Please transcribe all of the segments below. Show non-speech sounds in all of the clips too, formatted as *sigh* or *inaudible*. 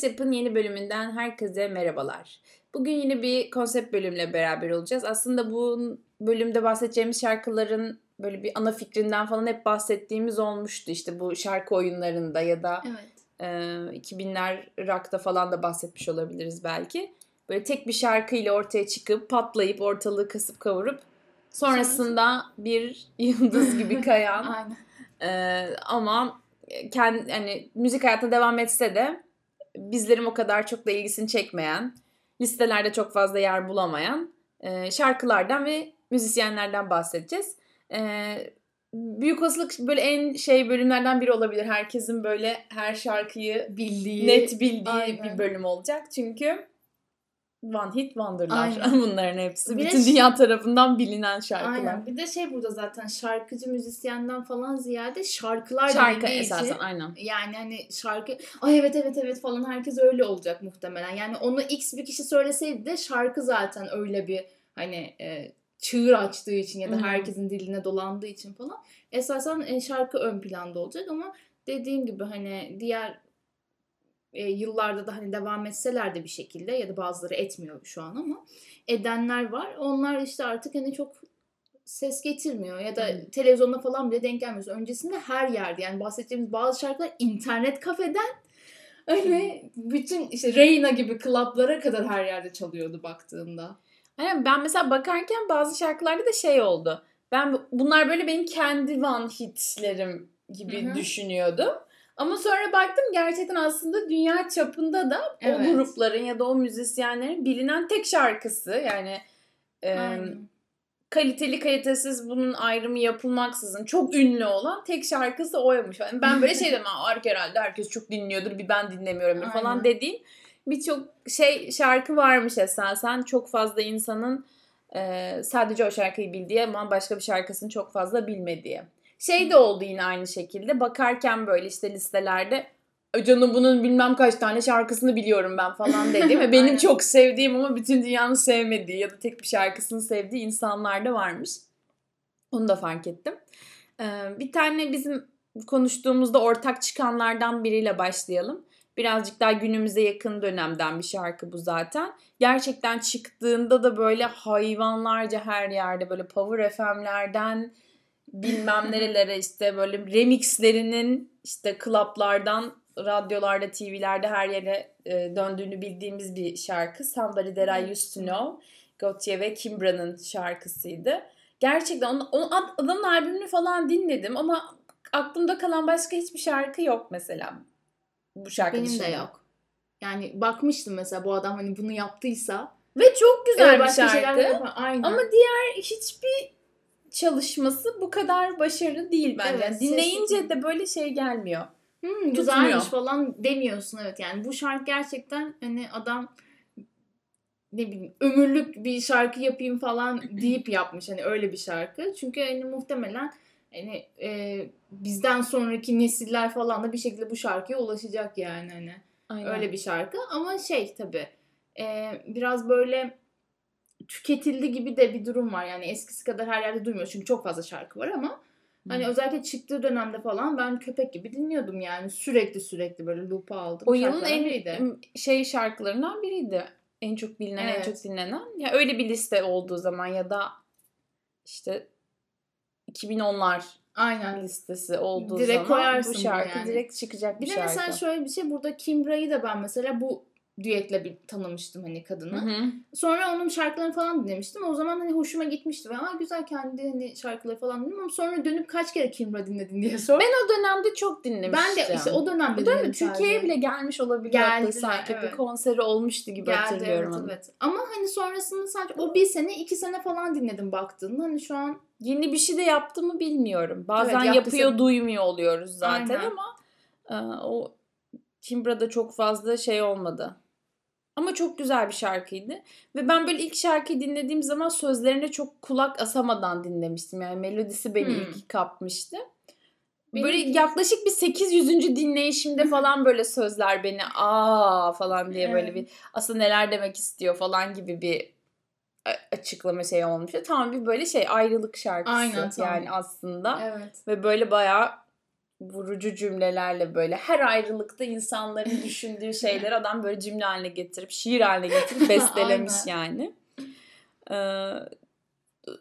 Ses Yap'ın yeni bölümünden herkese merhabalar. Bugün yine bir konsept bölümle beraber olacağız. Aslında bu bölümde bahsedeceğimiz şarkıların böyle bir ana fikrinden falan hep bahsettiğimiz olmuştu. İşte bu şarkı oyunlarında ya da Evet. e, 2000'ler rock'ta falan da bahsetmiş olabiliriz belki. Böyle tek bir şarkıyla ortaya çıkıp patlayıp ortalığı kasıp kavurup sonrasında bir *laughs* yıldız gibi kayan *laughs* Aynen. ee, ama kendi hani müzik hayatına devam etse de bizlerin o kadar çok da ilgisini çekmeyen, listelerde çok fazla yer bulamayan e, şarkılardan ve müzisyenlerden bahsedeceğiz. Ee, büyük olasılık böyle en şey bölümlerden biri olabilir. Herkesin böyle her şarkıyı Bildiği. net bildiği Aynen. bir bölüm olacak. Çünkü One Hit Wonder'lar bunların hepsi. Bir Bütün şey- dünya tarafından bilinen şarkılar. Aynen. Bir de şey burada zaten şarkıcı müzisyenden falan ziyade şarkılar Şarkı esasen için aynen. yani hani şarkı ay evet evet evet falan herkes öyle olacak muhtemelen. Yani onu X bir kişi söyleseydi de şarkı zaten öyle bir hani e, çığır açtığı için ya da herkesin diline dolandığı için falan esasen e, şarkı ön planda olacak ama dediğim gibi hani diğer e, yıllarda da hani devam etseler de bir şekilde ya da bazıları etmiyor şu an ama edenler var. Onlar işte artık hani çok ses getirmiyor ya da Evet. televizyonda falan bile denk gelmiyoruz. Öncesinde her yerde yani bahsedeceğimiz bazı şarkılar internet kafeden öyle bütün işte Reyna gibi klaplara kadar her yerde çalıyordu baktığında. Aynen ben mesela bakarken bazı şarkılarda da şey oldu. Ben bu- bunlar böyle benim kendi one hitlerim gibi Hı hı. düşünüyordum. Ama sonra baktım gerçekten aslında dünya çapında da o Evet. grupların ya da o müzisyenlerin bilinen tek şarkısı. Yani e, Aynen. kaliteli kalitesiz bunun ayrımı yapılmaksızın çok ünlü olan tek şarkısı oymuş. Yani ben böyle şey dedim "Aa, herhalde herkes çok dinliyordur bir ben dinlemiyorum falan Aynen. dediğim birçok şey şarkı varmış esasen. Çok fazla insanın e, sadece o şarkıyı bildiği ama başka bir şarkısını çok fazla bilmediği. Şey de oldu yine aynı şekilde. Bakarken böyle işte listelerde "Ay canım bunun bilmem kaç tane şarkısını biliyorum ben falan dediğim ve *laughs* benim çok sevdiğim ama bütün dünyanın sevmediği ya da tek bir şarkısını sevdiği insanlar da varmış. Onu da fark ettim. Ee, bir tane bizim konuştuğumuzda ortak çıkanlardan biriyle başlayalım. Birazcık daha günümüze yakın dönemden bir şarkı bu zaten. Gerçekten çıktığında da böyle hayvanlarca her yerde böyle Power FM'lerden bilmem nerelere işte böyle remixlerinin işte klaplardan, radyolarda, TV'lerde her yere e, döndüğünü bildiğimiz bir şarkı. Somebody That I Used To Know. Gautier ve Kimbra'nın şarkısıydı. Gerçekten onun, onun ad- adamın albümünü falan dinledim ama aklımda kalan başka hiçbir şarkı yok mesela. Bu şarkı Benim dışında. de yok. Yani bakmıştım mesela bu adam hani bunu yaptıysa. Ve çok güzel Evet, bir şarkı. yapan- Aynen. Ama diğer hiçbir çalışması bu kadar başarılı değil bence. Evet, dinleyince sesi- de böyle şey gelmiyor. Hmm, güzelmiş falan demiyorsun evet yani bu şarkı gerçekten hani adam ne bileyim ömürlük bir şarkı yapayım falan *clears throat* deyip yapmış hani öyle bir şarkı çünkü hani muhtemelen hani e, bizden sonraki nesiller falan da bir şekilde bu şarkıya ulaşacak yani hani Aynen. öyle bir şarkı ama şey tabi biraz böyle tüketildi gibi de bir durum var yani eskisi kadar her yerde duymuyoruz çünkü çok fazla şarkı var ama Hani Hı. özellikle çıktığı dönemde falan ben köpek gibi dinliyordum yani. Sürekli sürekli böyle loop'a aldım. o yılın en biriydi. şey şarkılarından biriydi. En çok bilinen, en Evet. çok dinlenen. Ya öyle bir liste olduğu zaman ya da işte 2010'lar Aynen. listesi olduğu Direkt zaman bu şarkı yani. direkt çıkacak bir, Bir de şarkı. mesela şöyle bir şey burada Kimbra'yı da ben mesela bu düetle bir tanımıştım hani Hı kadını. hı. Sonra onun şarkılarını falan dinlemiştim. O zaman hani hoşuma gitmişti. Ve Aa, güzel kendi hani şarkıları falan dinledim ama sonra dönüp kaç kere Kimbra dinledin diye *laughs* sor. Ben o dönemde çok dinlemiştim. Ben de işte o dönemde dönemde dinledim Türkiye'ye bile gelmiş olabilir Geldiler, sanki bir evet. konseri olmuştu gibi Geldi hatırlıyorum evet onu. evet. Ama hani sonrasında sadece o bir sene iki sene falan dinledim baktığında. Hani şu an Yeni bir şey de yaptı mı bilmiyorum. Bazen Evet, yapıyor duymuyor oluyoruz zaten Aynen. ama e, o Kimbra'da çok fazla şey olmadı. Ama çok güzel bir şarkıydı. Ve ben böyle ilk şarkıyı dinlediğim zaman sözlerine çok kulak asamadan dinlemiştim. Yani melodisi beni Hmm. ilk kapmıştı. Benim böyle ilk- yaklaşık bir 800. dinleyişimde falan böyle sözler beni aa falan diye böyle Evet. bir aslında neler demek istiyor falan gibi bir a- açıklama şey olmuş. Tam bir böyle şey ayrılık şarkısı Aynen, tam. yani aslında. evet. Ve böyle bayağı vurucu cümlelerle böyle her ayrılıkta insanların *laughs* düşündüğü şeyleri adam böyle cümle haline getirip şiir haline getirip *laughs* bestelemiş yani. Ee,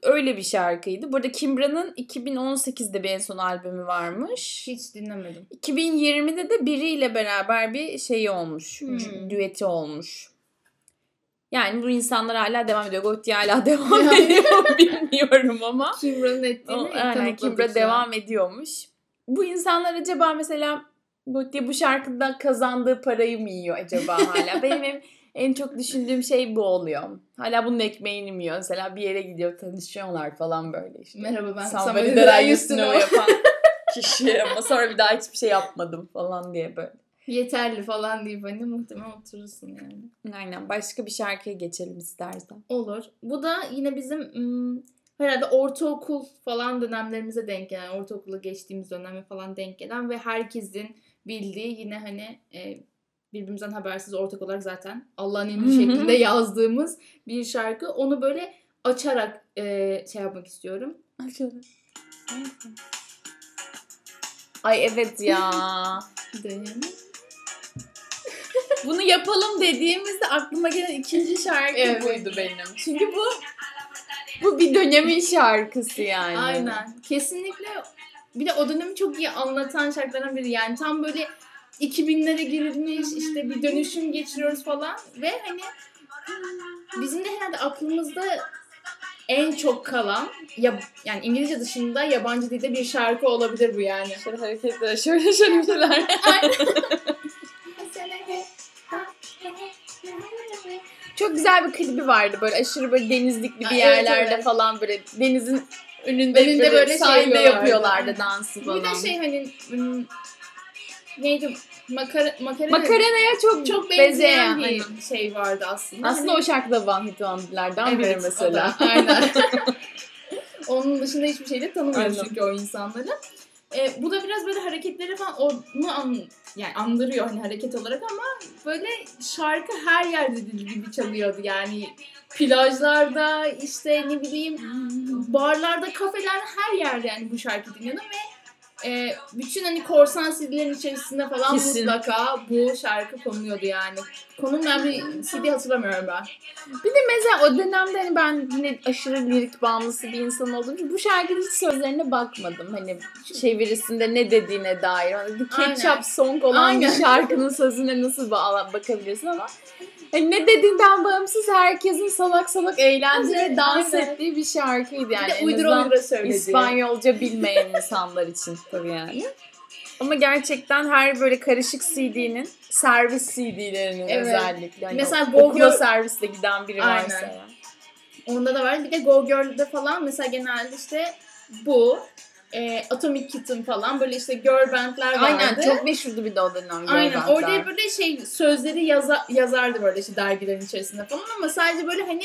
öyle bir şarkıydı. Burada Kimbra'nın 2018'de bir en son albümü varmış. Hiç dinlemedim. 2020'de de biriyle beraber bir şeyi olmuş. Hmm. Düeti olmuş. Yani bu insanlar hala devam ediyor. Gotti hala *laughs* devam ediyor bilmiyorum ama. Kimbra'nın ettiğini o, yani Kimbra devam ediyormuş. Bu insanlar acaba mesela Gotti bu şarkıda kazandığı parayı mı yiyor acaba hala? *laughs* Benim en çok düşündüğüm şey bu oluyor. Hala bunun ekmeğini mi yiyor? Mesela bir yere gidiyor tanışıyorlar falan böyle işte. Merhaba ben Somebody that I used to know yapan kişi ama sonra bir daha hiçbir şey yapmadım falan diye böyle. Yeterli falan deyip hani muhtemelen oturursun yani. Aynen. Başka bir şarkıya geçelim istersen. Olur. Bu da yine bizim ım, herhalde ortaokul falan dönemlerimize denk gelen, ortaokula geçtiğimiz döneme falan denk gelen ve herkesin bildiği yine hani e, birbirimizden habersiz ortak olarak zaten Allah'ın emri şeklinde yazdığımız bir şarkı. Onu böyle açarak e, şey yapmak istiyorum. Açalım. Ay evet ya. *laughs* Bunu yapalım dediğimizde aklıma gelen ikinci şarkı evet. buydu benim. Çünkü bu bu bir dönemin şarkısı yani. Aynen. Kesinlikle bir de o dönemi çok iyi anlatan şarkılardan biri. Yani tam böyle 2000'lere girilmiş işte bir dönüşüm geçiriyoruz falan ve hani bizim de herhalde aklımızda en çok kalan ya yani İngilizce dışında yabancı dilde bir şarkı olabilir bu yani. Şöyle hareketler, şöyle şöyle şeyler. Çok güzel bir klibi vardı böyle aşırı böyle denizlikli bir yerlerde evet, evet. falan böyle denizin önünde, önünde böyle, böyle sahilde şey yapıyorlardı dansı falan. Bir de şey hani neydi Makara, makarena, Makarena'ya çok çok benzeyen bir hani. şey vardı aslında. Aslında hani... o şarkı da One Hit Wonder'lardan evet, biri mesela. *laughs* aynen. *laughs* Onun dışında hiçbir şey de tanımıyoruz çünkü o insanları. E, bu da biraz böyle hareketleri falan onu an, yani andırıyor hani hareket olarak ama böyle şarkı her yerde dil gibi çalıyordu. Yani plajlarda işte ne bileyim barlarda kafeler her yerde yani bu şarkı dinliyordum ve e, bütün hani korsan CD'lerin içerisinde falan Kesin. mutlaka bu şarkı konuluyordu yani. Konulmayan bir CD hatırlamıyorum ben. Bir de mesela o dönemde hani ben yine aşırı lirik bağımlısı bir insan olduğum için bu şarkının hiç sözlerine bakmadım. Hani çevirisinde ne dediğine dair. Hani bir ketchup song olan Aynen. bir şarkının sözüne nasıl bakabilirsin ama yani ne dediğinden bağımsız herkesin salak salak eğlendiği dans ettiği bir şarkıydı yani. Bir de uydura. İspanyolca bilmeyen insanlar için tabii yani. Ama gerçekten her böyle karışık CD'nin servis CD'lerinin evet. özellikle. Hani mesela Go okula servisle giden biri Aynen. varsa. Yani. Onda da var. Bir de Go Girl'de falan mesela genelde işte bu e, Atomic Kitten falan böyle işte girl bandler vardı. Aynen çok meşhurdu bir de o dönem girl Aynen bandlar. orada böyle şey sözleri yaza, yazardı böyle işte dergilerin içerisinde falan ama sadece böyle hani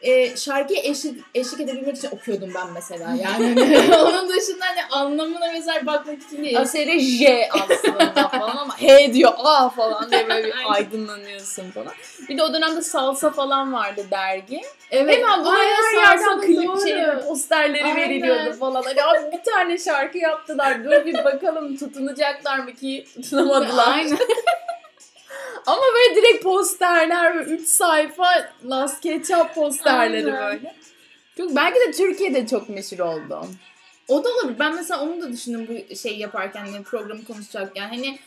e, şarkıya eşlik, eşlik edebilmek için okuyordum ben mesela. *laughs* Yani hani *laughs* onun dışında hani anlamına mesela bakmak için değil. Asere J aslında *laughs* falan ama H diyor A falan diye böyle bir aydınlanıyorsun falan. Bir de o dönemde salsa falan vardı dergi. Evet. Hemen buna her yerden klip şey, posterleri Aynen. veriliyordu falan. Hani abi bir tane şarkı yaptılar. Dur bir bakalım tutunacaklar mı ki tutunamadılar. Aynen. Ama böyle direkt posterler böyle 3 sayfa Last Ketchup posterleri Aynen. böyle. Çok, belki de Türkiye'de çok meşhur oldu. O da olabilir. Ben mesela onu da düşündüm bu şey yaparken yani programı konuşacakken. Hani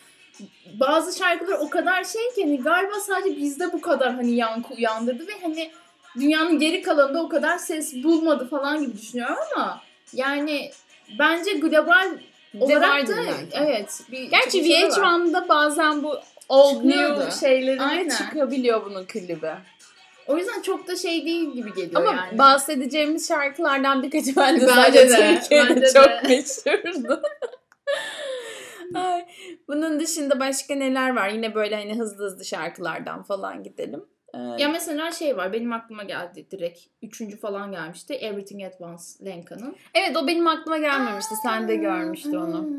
bazı şarkılar o kadar şey ki hani galiba sadece bizde bu kadar hani yankı uyandırdı ve hani dünyanın geri kalanında o kadar ses bulmadı falan gibi düşünüyorum ama yani bence global olarak da evet. Bir Gerçi VH1'da bazen bu old new şeyleri çıkabiliyor bunun klibi. O yüzden çok da şey değil gibi geliyor Ama yani. bahsedeceğimiz şarkılardan birkaçı bence, bence de, Türkiye'de bence çok de. meşhurdu. *laughs* Ay, bunun dışında başka neler var? Yine böyle hani hızlı hızlı şarkılardan falan gidelim. Ee, ya mesela şey var benim aklıma geldi direkt. Üçüncü falan gelmişti. Everything at Once Lenka'nın. Evet o benim aklıma gelmemişti. Sen de görmüştü onu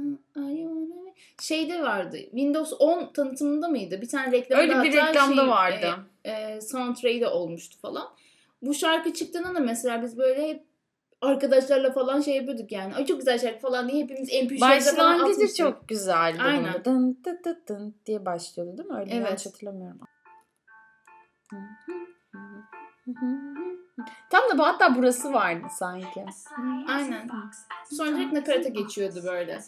şeyde vardı. Windows 10 tanıtımında mıydı? Bir tane reklamda Öyle bir reklamda şey, vardı. E, e, soundtrack'de olmuştu falan. Bu şarkı çıktığında da mesela biz böyle hep arkadaşlarla falan şey yapıyorduk yani. Ay çok güzel şarkı falan diye hepimiz MP3'lerde falan atmıştık. çok güzeldi. Aynen. Dın dın dın dın diye başlıyordu değil mi? Öyle Evet. yanlış hatırlamıyorum. Tam da bu hatta burası vardı sanki. Aynen. Sonra direkt nakarata geçiyordu böyle.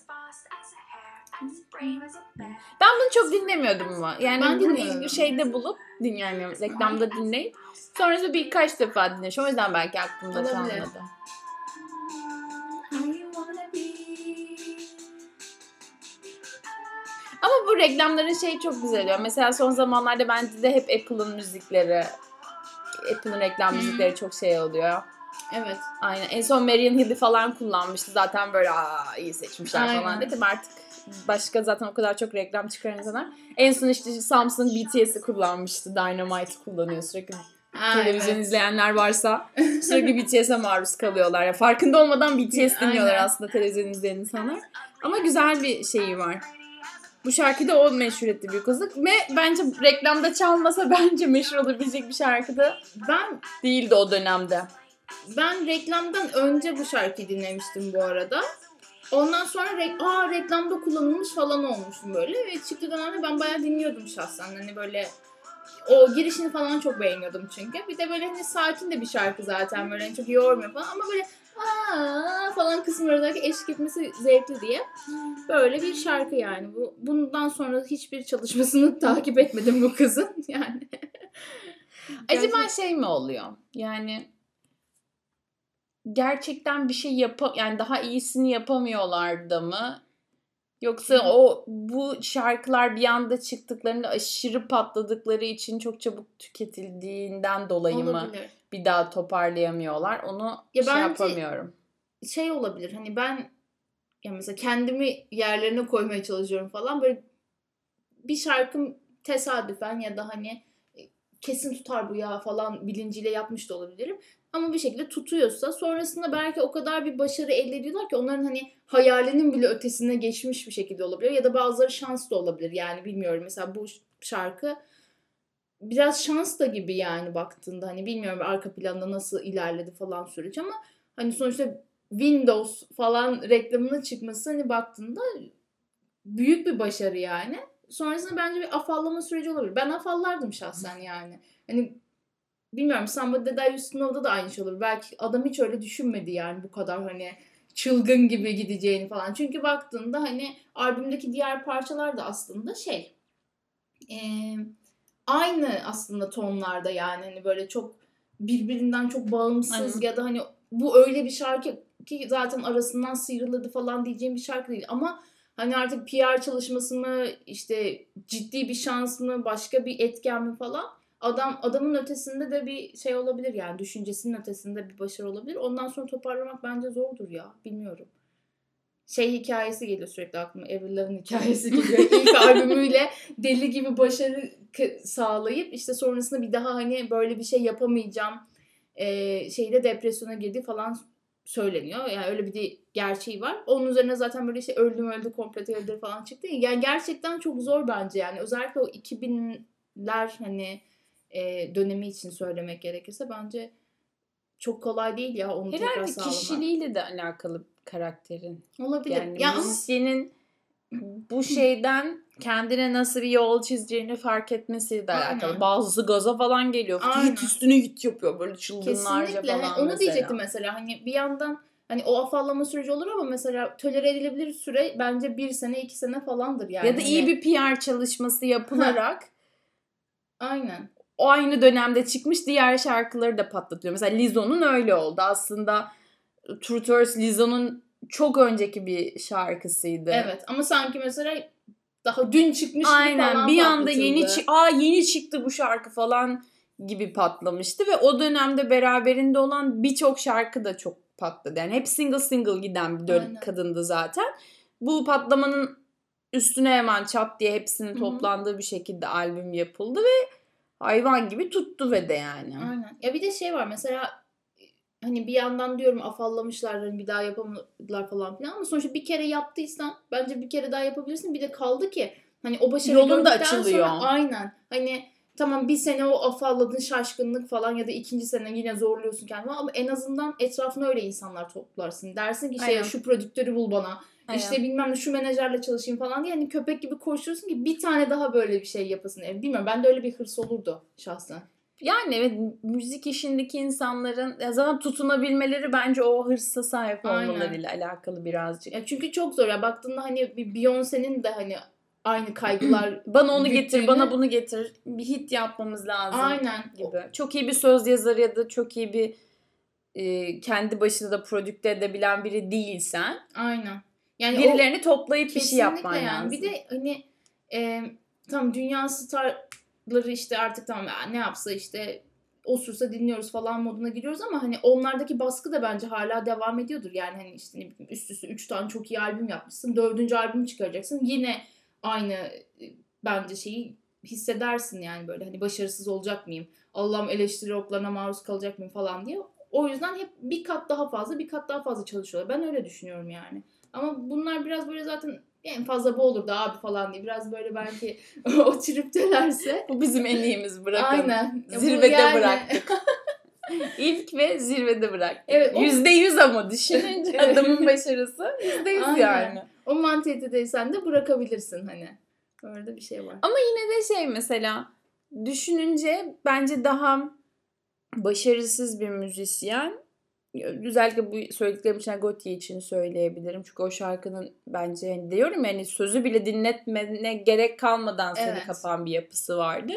Ben bunu çok dinlemiyordum ama. Yani Ben bunu dinliyorum. şeyde bulup dinlemiyorum. Reklamda dinleyip. Sonrasında birkaç defa dinlemişim. O yüzden belki aklımda kalmadı. Ama bu reklamların şeyi çok güzel oluyor. Mesela son zamanlarda bence de hep Apple'ın müzikleri, Apple'ın reklam müzikleri çok şey oluyor. Evet. Aynen. En son Marion Hill'i falan kullanmıştı. Zaten böyle aa iyi seçmişler Aynen. falan dedim. Artık başka zaten o kadar çok reklam çıkaran insanlar. En son işte Samsung BTS'i kullanmıştı. Dynamite kullanıyor sürekli. Televizyon evet. izleyenler varsa *laughs* sürekli BTS'e maruz kalıyorlar. Ya farkında olmadan BTS dinliyorlar Aynen. aslında televizyon izleyen insanlar. Ama güzel bir şeyi var. Bu şarkı da o meşhur etti büyük kızlık. Ve bence reklamda çalmasa *laughs* bence meşhur olabilecek bir şarkı da Ben değildi o dönemde. ben reklamdan önce bu şarkıyı dinlemiştim bu arada. Ondan sonra re- aa reklamda kullanılmış falan olmuşum böyle ve çıktığı dönemde ben bayağı dinliyordum şahsen. Hani böyle o girişini falan çok beğeniyordum çünkü. Bir de böyle hani sakin de bir şarkı zaten böyle hani çok yormuyor falan ama böyle aa falan kısımlarındaki eşlik etmesi zevkli diye. Böyle bir şarkı yani. Bu bundan sonra hiçbir çalışmasını *laughs* takip etmedim bu kızın yani. Acaba şey mi oluyor? Yani gerçekten bir şey yap yani daha iyisini yapamıyorlar da mı? Yoksa o bu şarkılar bir anda çıktıklarında aşırı patladıkları için çok çabuk tüketildiğinden dolayı mı Olabilir. bir daha toparlayamıyorlar? Onu Ya şey yapamıyorum. şey olabilir hani ben ya mesela kendimi yerlerine koymaya çalışıyorum falan böyle bir şarkım tesadüfen ya da hani kesin tutar bu ya falan bilinciyle yapmış da olabilirim. Ama bir şekilde tutuyorsa sonrasında belki o kadar bir başarı elde ediyorlar ki onların hani hayalinin bile ötesine geçmiş bir şekilde olabilir. Ya da bazıları şans da olabilir yani bilmiyorum. Mesela bu şarkı biraz şans da gibi yani baktığında hani bilmiyorum arka planda nasıl ilerledi falan süreç ama hani sonuçta Windows falan reklamına çıkması hani baktığında büyük bir başarı yani. Sonrasında bence bir afallama süreci olabilir. Ben afallardım şahsen yani. Hani bilmiyorum Somebody That I Used to Know'da da aynı şey olur. Belki adam hiç öyle düşünmedi yani bu kadar hani çılgın gibi gideceğini falan. Çünkü baktığında hani albümdeki diğer parçalar da aslında şey eee, aynı aslında tonlarda yani hani böyle çok birbirinden çok bağımsız Aynen. ya da hani bu öyle bir şarkı ki zaten arasından sıyrılırdı falan diyeceğim bir şarkı değil ama hani artık PR çalışması mı işte ciddi bir şans mı başka bir etken mi falan adam adamın ötesinde de bir şey olabilir yani düşüncesinin ötesinde bir başarı olabilir. Ondan sonra toparlamak bence zordur ya bilmiyorum. Şey hikayesi geliyor sürekli aklıma. Avril hikayesi geliyor. *laughs* İlk albümüyle deli gibi başarı sağlayıp işte sonrasında bir daha hani böyle bir şey yapamayacağım e, şeyde depresyona girdi falan söyleniyor. Yani öyle bir de gerçeği var. Onun üzerine zaten böyle işte öldüm öldü komple teorileri falan çıktı. Yani gerçekten çok zor bence yani. Özellikle o 2000'ler hani e, dönemi için söylemek gerekirse bence çok kolay değil ya onu tekrar Herhalde sağlamak. kişiliğiyle de alakalı karakterin. Olabilir. Yani ya ama müzisyenin bu şeyden kendine nasıl bir yol çizeceğini fark etmesiyle de Aynen. alakalı. Bazısı gaza falan geliyor. Aynen. Hit üstüne hit yapıyor böyle çılgınlarca Kesinlikle. falan Hani onu diyecektim mesela. Hani bir yandan hani o afallama süreci olur ama mesela tolere edilebilir süre bence bir sene iki sene falandır yani. ya da iyi Hani- bir PR çalışması yapılarak Aynen. O aynı dönemde çıkmış diğer şarkıları da patlatıyor. Mesela Lizzo'nun öyle oldu. Aslında Hurts Lizzo'nun çok önceki bir şarkısıydı. Evet ama sanki mesela daha dün çıkmış gibi Aynen falan bir anda yeni aa yeni çıktı bu şarkı falan gibi patlamıştı ve o dönemde beraberinde olan birçok şarkı da çok patladı. Yani hep single single giden bir Aynen. kadındı zaten. Bu patlamanın üstüne hemen çat diye hepsinin Hı hı. toplandığı bir şekilde albüm yapıldı ve hayvan gibi tuttu ve de yani. Aynen. Ya bir de şey var mesela hani bir yandan diyorum afallamışlar hani bir daha yapamadılar falan filan ama sonuçta bir kere yaptıysan bence bir kere daha yapabilirsin. Bir de kaldı ki hani o başarıyı Yolun da açılıyor. Sonra, aynen. Hani tamam bir sene o afalladın şaşkınlık falan ya da ikinci sene yine zorluyorsun kendini ama en azından etrafına öyle insanlar toplarsın. Dersin ki şey şu prodüktörü bul bana. Aynen. İşte bilmem ne şu menajerle çalışayım falan diye hani köpek gibi koşturursun ki bir tane daha böyle bir şey yapasın. E, bilmiyorum ben de öyle bir hırs olurdu şahsen. Yani evet müzik işindeki insanların ya zaten tutunabilmeleri bence o hırsa sahip olmalarıyla alakalı birazcık. Ya çünkü çok zor ya baktığında hani bir Beyoncé'nin de hani aynı *clears throat* kaygılar Bana onu getir, güttüğünü- bana bunu getir. Bir hit yapmamız lazım aynen gibi. Çok iyi bir söz yazarı ya da çok iyi bir e, kendi başına da prodükte edebilen biri değilsen aynen. Yani o- birilerini toplayıp bir şey yapman yani. lazım. Bir de hani e, tam dünya starları işte artık tamam ne yapsa işte osursa dinliyoruz falan moduna giriyoruz ama hani onlardaki baskı da bence hala devam ediyordur. Yani hani işte ne bileyim üst üste 3 tane çok iyi albüm yapmışsın. Dördüncü albüm çıkaracaksın. Yine aynı bence şeyi hissedersin yani böyle hani başarısız olacak mıyım? Allah'ım eleştiri oklarına maruz kalacak mıyım falan diye. O yüzden hep bir kat daha fazla bir kat daha fazla çalışıyorlar. Ben öyle düşünüyorum yani. Ama bunlar biraz böyle zaten en fazla bu olurdu abi falan diye. Biraz böyle belki *laughs* o triptelerse. Bu bizim en iyimiz bırakın. Aynen. Ya Zirvede yani- bıraktık. *laughs* İlk ve zirvede. Evet, o- Yüzde yüz ama düşününce *laughs* adamın başarısı yüzde yüz yani. O mantalitedeysen de bırakabilirsin hani. Orada bir şey var. Ama yine de şey mesela düşününce bence daha başarısız bir müzisyen özellikle bu söylediklerim için Gautier için söyleyebilirim. Çünkü o şarkının bence hani diyorum yani sözü bile dinletmene gerek kalmadan seni Evet. kapan bir yapısı vardı.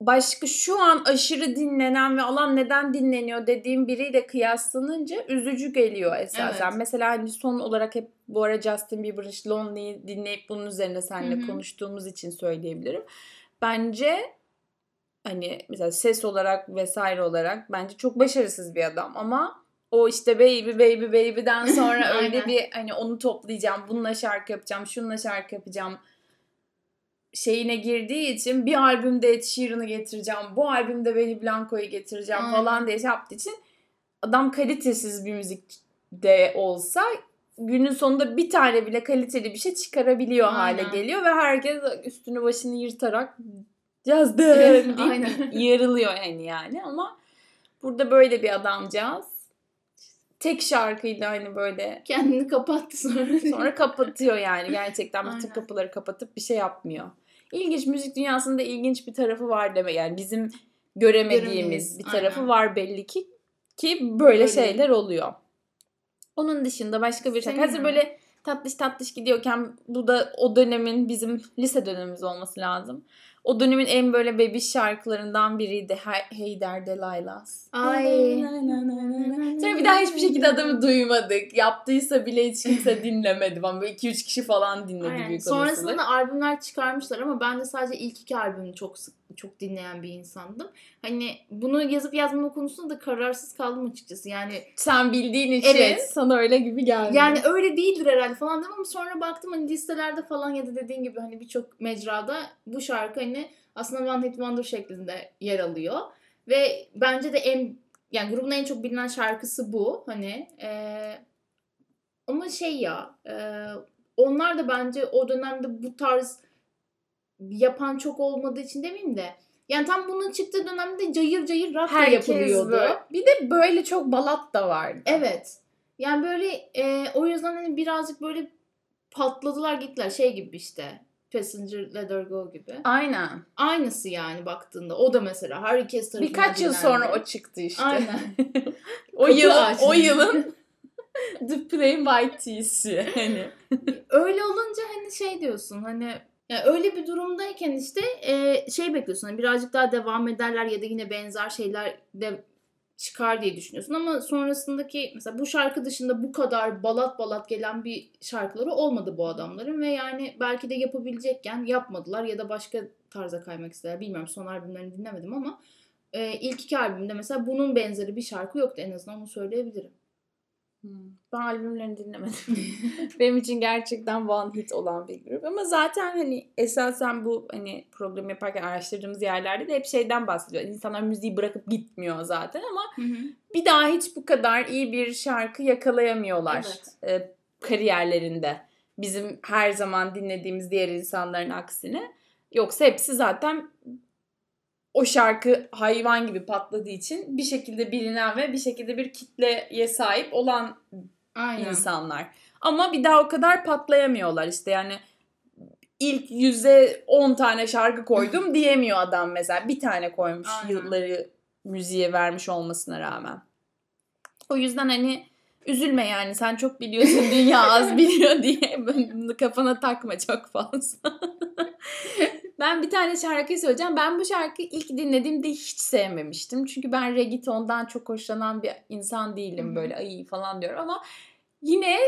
Başka şu an aşırı dinlenen ve alan neden dinleniyor dediğim biriyle kıyaslanınca üzücü geliyor esasen. Evet. Mesela hani son olarak hep bu ara Justin Bieber'ın Lonely'yi dinleyip bunun üzerine seninle Hı hı. konuştuğumuz için söyleyebilirim. Bence hani mesela ses olarak vesaire olarak bence çok başarısız bir adam ama o işte baby baby baby'den *laughs* sonra öyle bir hani onu toplayacağım, bununla şarkı yapacağım, şununla şarkı yapacağım şeyine girdiği için bir albümde Ed Sheeran'ı getireceğim, bu albümde Benny Blanco'yu getireceğim Aynen. falan diye şey yaptığı için adam kalitesiz bir müzik de olsa günün sonunda bir tane bile kaliteli bir şey çıkarabiliyor hale Aynen. geliyor ve herkes üstünü başını yırtarak yazdım *laughs* deyip Aynen. *laughs* yarılıyor yani yani ama burada böyle bir adamcağız tek şarkıyla hani böyle Kendini kapattı sonra. sonra *laughs* kapatıyor yani gerçekten bütün kapıları kapatıp bir şey yapmıyor. İlginç müzik dünyasında ilginç bir tarafı var deme yani bizim göremediğimiz bir tarafı aynen. var belli ki ki böyle Öyle. şeyler oluyor. Onun dışında başka bir şarkı. Senin Hazır böyle tatlış tatlış gidiyorken bu da o dönemin bizim lise dönemimiz olması lazım. O dönemin en böyle bebiş şarkılarından biriydi. Hey, der Delilah's. Ay. Sonra bir daha hiçbir şekilde adamı duymadık. Yaptıysa bile hiç kimse *laughs* dinlemedi. Ben böyle 2-3 kişi falan dinledi Aynen. büyük Sonrasında da albümler çıkarmışlar ama ben de sadece ilk iki albümü çok sık çok dinleyen bir insandım. Hani bunu yazıp yazmama konusunda da kararsız kaldım açıkçası. Yani Sen bildiğin için Evet. sana öyle gibi geldi. yani öyle değildir herhalde falan dedim ama sonra baktım hani listelerde falan ya da dediğin gibi hani birçok mecrada bu şarkı hani aslında One Hit Wonder şeklinde yer alıyor. Ve bence de en yani grubun en çok bilinen şarkısı bu hani eee, ama şey ya eee, onlar da bence o dönemde bu tarz yapan çok olmadığı için demeyeyim de yani tam bunun çıktığı dönemde cayır cayır rock Herkes yapılıyordu. böyle. Bir de böyle çok balat da vardı. Evet. Yani böyle e, o yüzden hani birazcık böyle patladılar gittiler. Şey gibi işte. Passenger Let Her Go gibi. Aynen. Aynısı yani baktığında. O da mesela herkes tarafından Birkaç yıl dinlendi. sonra o çıktı işte. Aynen. *laughs* o yıl o yılın *laughs* The Plain White Tea'si. Hani. öyle olunca hani şey diyorsun hani ya öyle bir durumdayken işte e, şey bekliyorsun. Hani birazcık daha devam ederler ya da yine benzer şeyler de çıkar diye düşünüyorsun ama sonrasındaki mesela bu şarkı dışında bu kadar balat balat gelen bir şarkıları olmadı bu adamların ve yani belki de yapabilecekken yapmadılar ya da başka tarza kaymak istediler. Bilmiyorum son albümlerini dinlemedim ama e, ilk iki albümde mesela bunun benzeri bir şarkı yoktu en azından onu söyleyebilirim. Hmm. Ben albümlerini dinlemedim. *laughs* Benim için gerçekten one hit olan bir grup. Ama zaten hani esasen bu hani program yaparken araştırdığımız yerlerde de hep şeyden bahsediyor. İnsanlar müziği bırakıp gitmiyor zaten ama bir daha hiç bu kadar iyi bir şarkı yakalayamıyorlar Evet. e, kariyerlerinde. Bizim her zaman dinlediğimiz diğer insanların aksine. Yoksa hepsi zaten o şarkı hayvan gibi patladığı için bir şekilde bilinen ve bir şekilde bir kitleye sahip olan Aynen. insanlar. Ama bir daha o kadar patlayamıyorlar işte yani ilk yüze 10 tane şarkı koydum *laughs* diyemiyor adam mesela. Bir tane koymuş Aynen. yılları müziğe vermiş olmasına rağmen. O yüzden hani üzülme yani sen çok biliyorsun *laughs* dünya az biliyor diye kafana takma çok fazla. *laughs* ben bir tane şarkı söyleyeceğim. Ben bu şarkıyı ilk dinlediğimde hiç sevmemiştim. Çünkü ben reggaetondan çok hoşlanan bir insan değilim. Böyle ay falan diyorum ama yine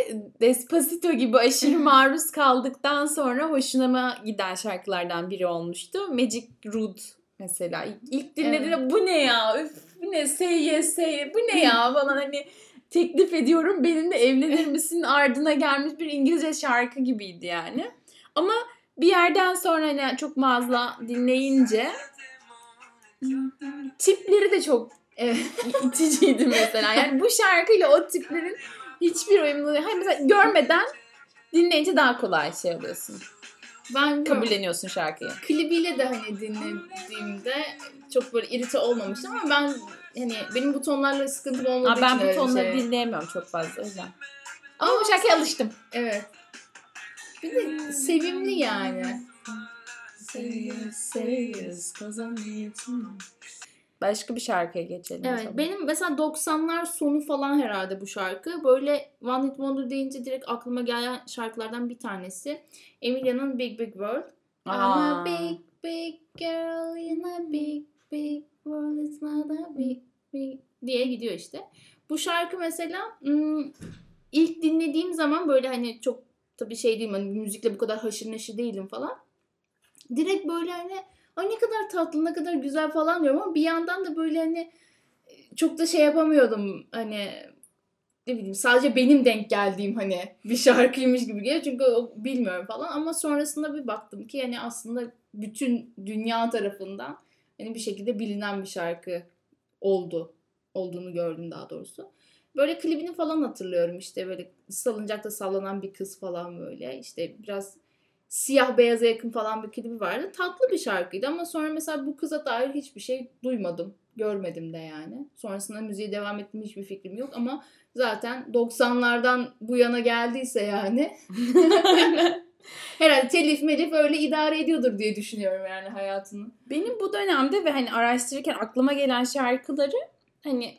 Despacito gibi aşırı *laughs* maruz kaldıktan sonra hoşuna giden şarkılardan biri olmuştu. Magic Root mesela. İlk dinlediğimde evet. bu ne ya? Üf, bu ne? Say yes, say Bu ne ya? *laughs* falan hani teklif ediyorum benimle evlenir misin ardına gelmiş bir İngilizce şarkı gibiydi yani. Ama bir yerden sonra hani çok mağaza dinleyince tipleri de çok evet, *laughs* iticiydi mesela. Yani bu şarkıyla o tiplerin hiçbir uyumlu Hani mesela görmeden dinleyince daha kolay şey oluyorsun. Ben kabulleniyorsun şarkıyı. Klibiyle de hani dinlediğimde çok böyle irite olmamıştım ama ben hani benim bu tonlarla sıkıntım olmadığı Aa, ben için bu tonları şey. dinleyemiyorum çok fazla o yüzden. Ama, ama bu şarkıya alıştım. Evet. Bir de sevimli yani. Başka bir şarkıya geçelim. Evet. Benim mesela 90'lar sonu falan herhalde bu şarkı. Böyle One Hit Wonder deyince direkt aklıma gelen şarkılardan bir tanesi. Emilia'nın Big Big World. Aa. I'm a big big girl in a big big world. It's not a big big diye gidiyor işte. Bu şarkı mesela ilk dinlediğim zaman böyle hani çok tabii şey değilim hani müzikle bu kadar haşır neşir değilim falan. Direkt böyle hani ay ne kadar tatlı ne kadar güzel falan diyorum ama bir yandan da böyle hani çok da şey yapamıyordum hani ne bileyim sadece benim denk geldiğim hani bir şarkıymış gibi geliyor çünkü o, bilmiyorum falan ama sonrasında bir baktım ki yani aslında bütün dünya tarafından hani bir şekilde bilinen bir şarkı oldu olduğunu gördüm daha doğrusu. Böyle klibini falan hatırlıyorum işte böyle salıncakta sallanan bir kız falan böyle işte biraz siyah beyaza yakın falan bir klibi vardı. Tatlı bir şarkıydı ama sonra mesela bu kıza dair hiçbir şey duymadım. Görmedim de yani. Sonrasında müziğe devam ettim hiçbir fikrim yok ama zaten 90'lardan bu yana geldiyse yani *laughs* herhalde telif melif öyle idare ediyordur diye düşünüyorum yani hayatını. Benim bu dönemde ve hani araştırırken aklıma gelen şarkıları hani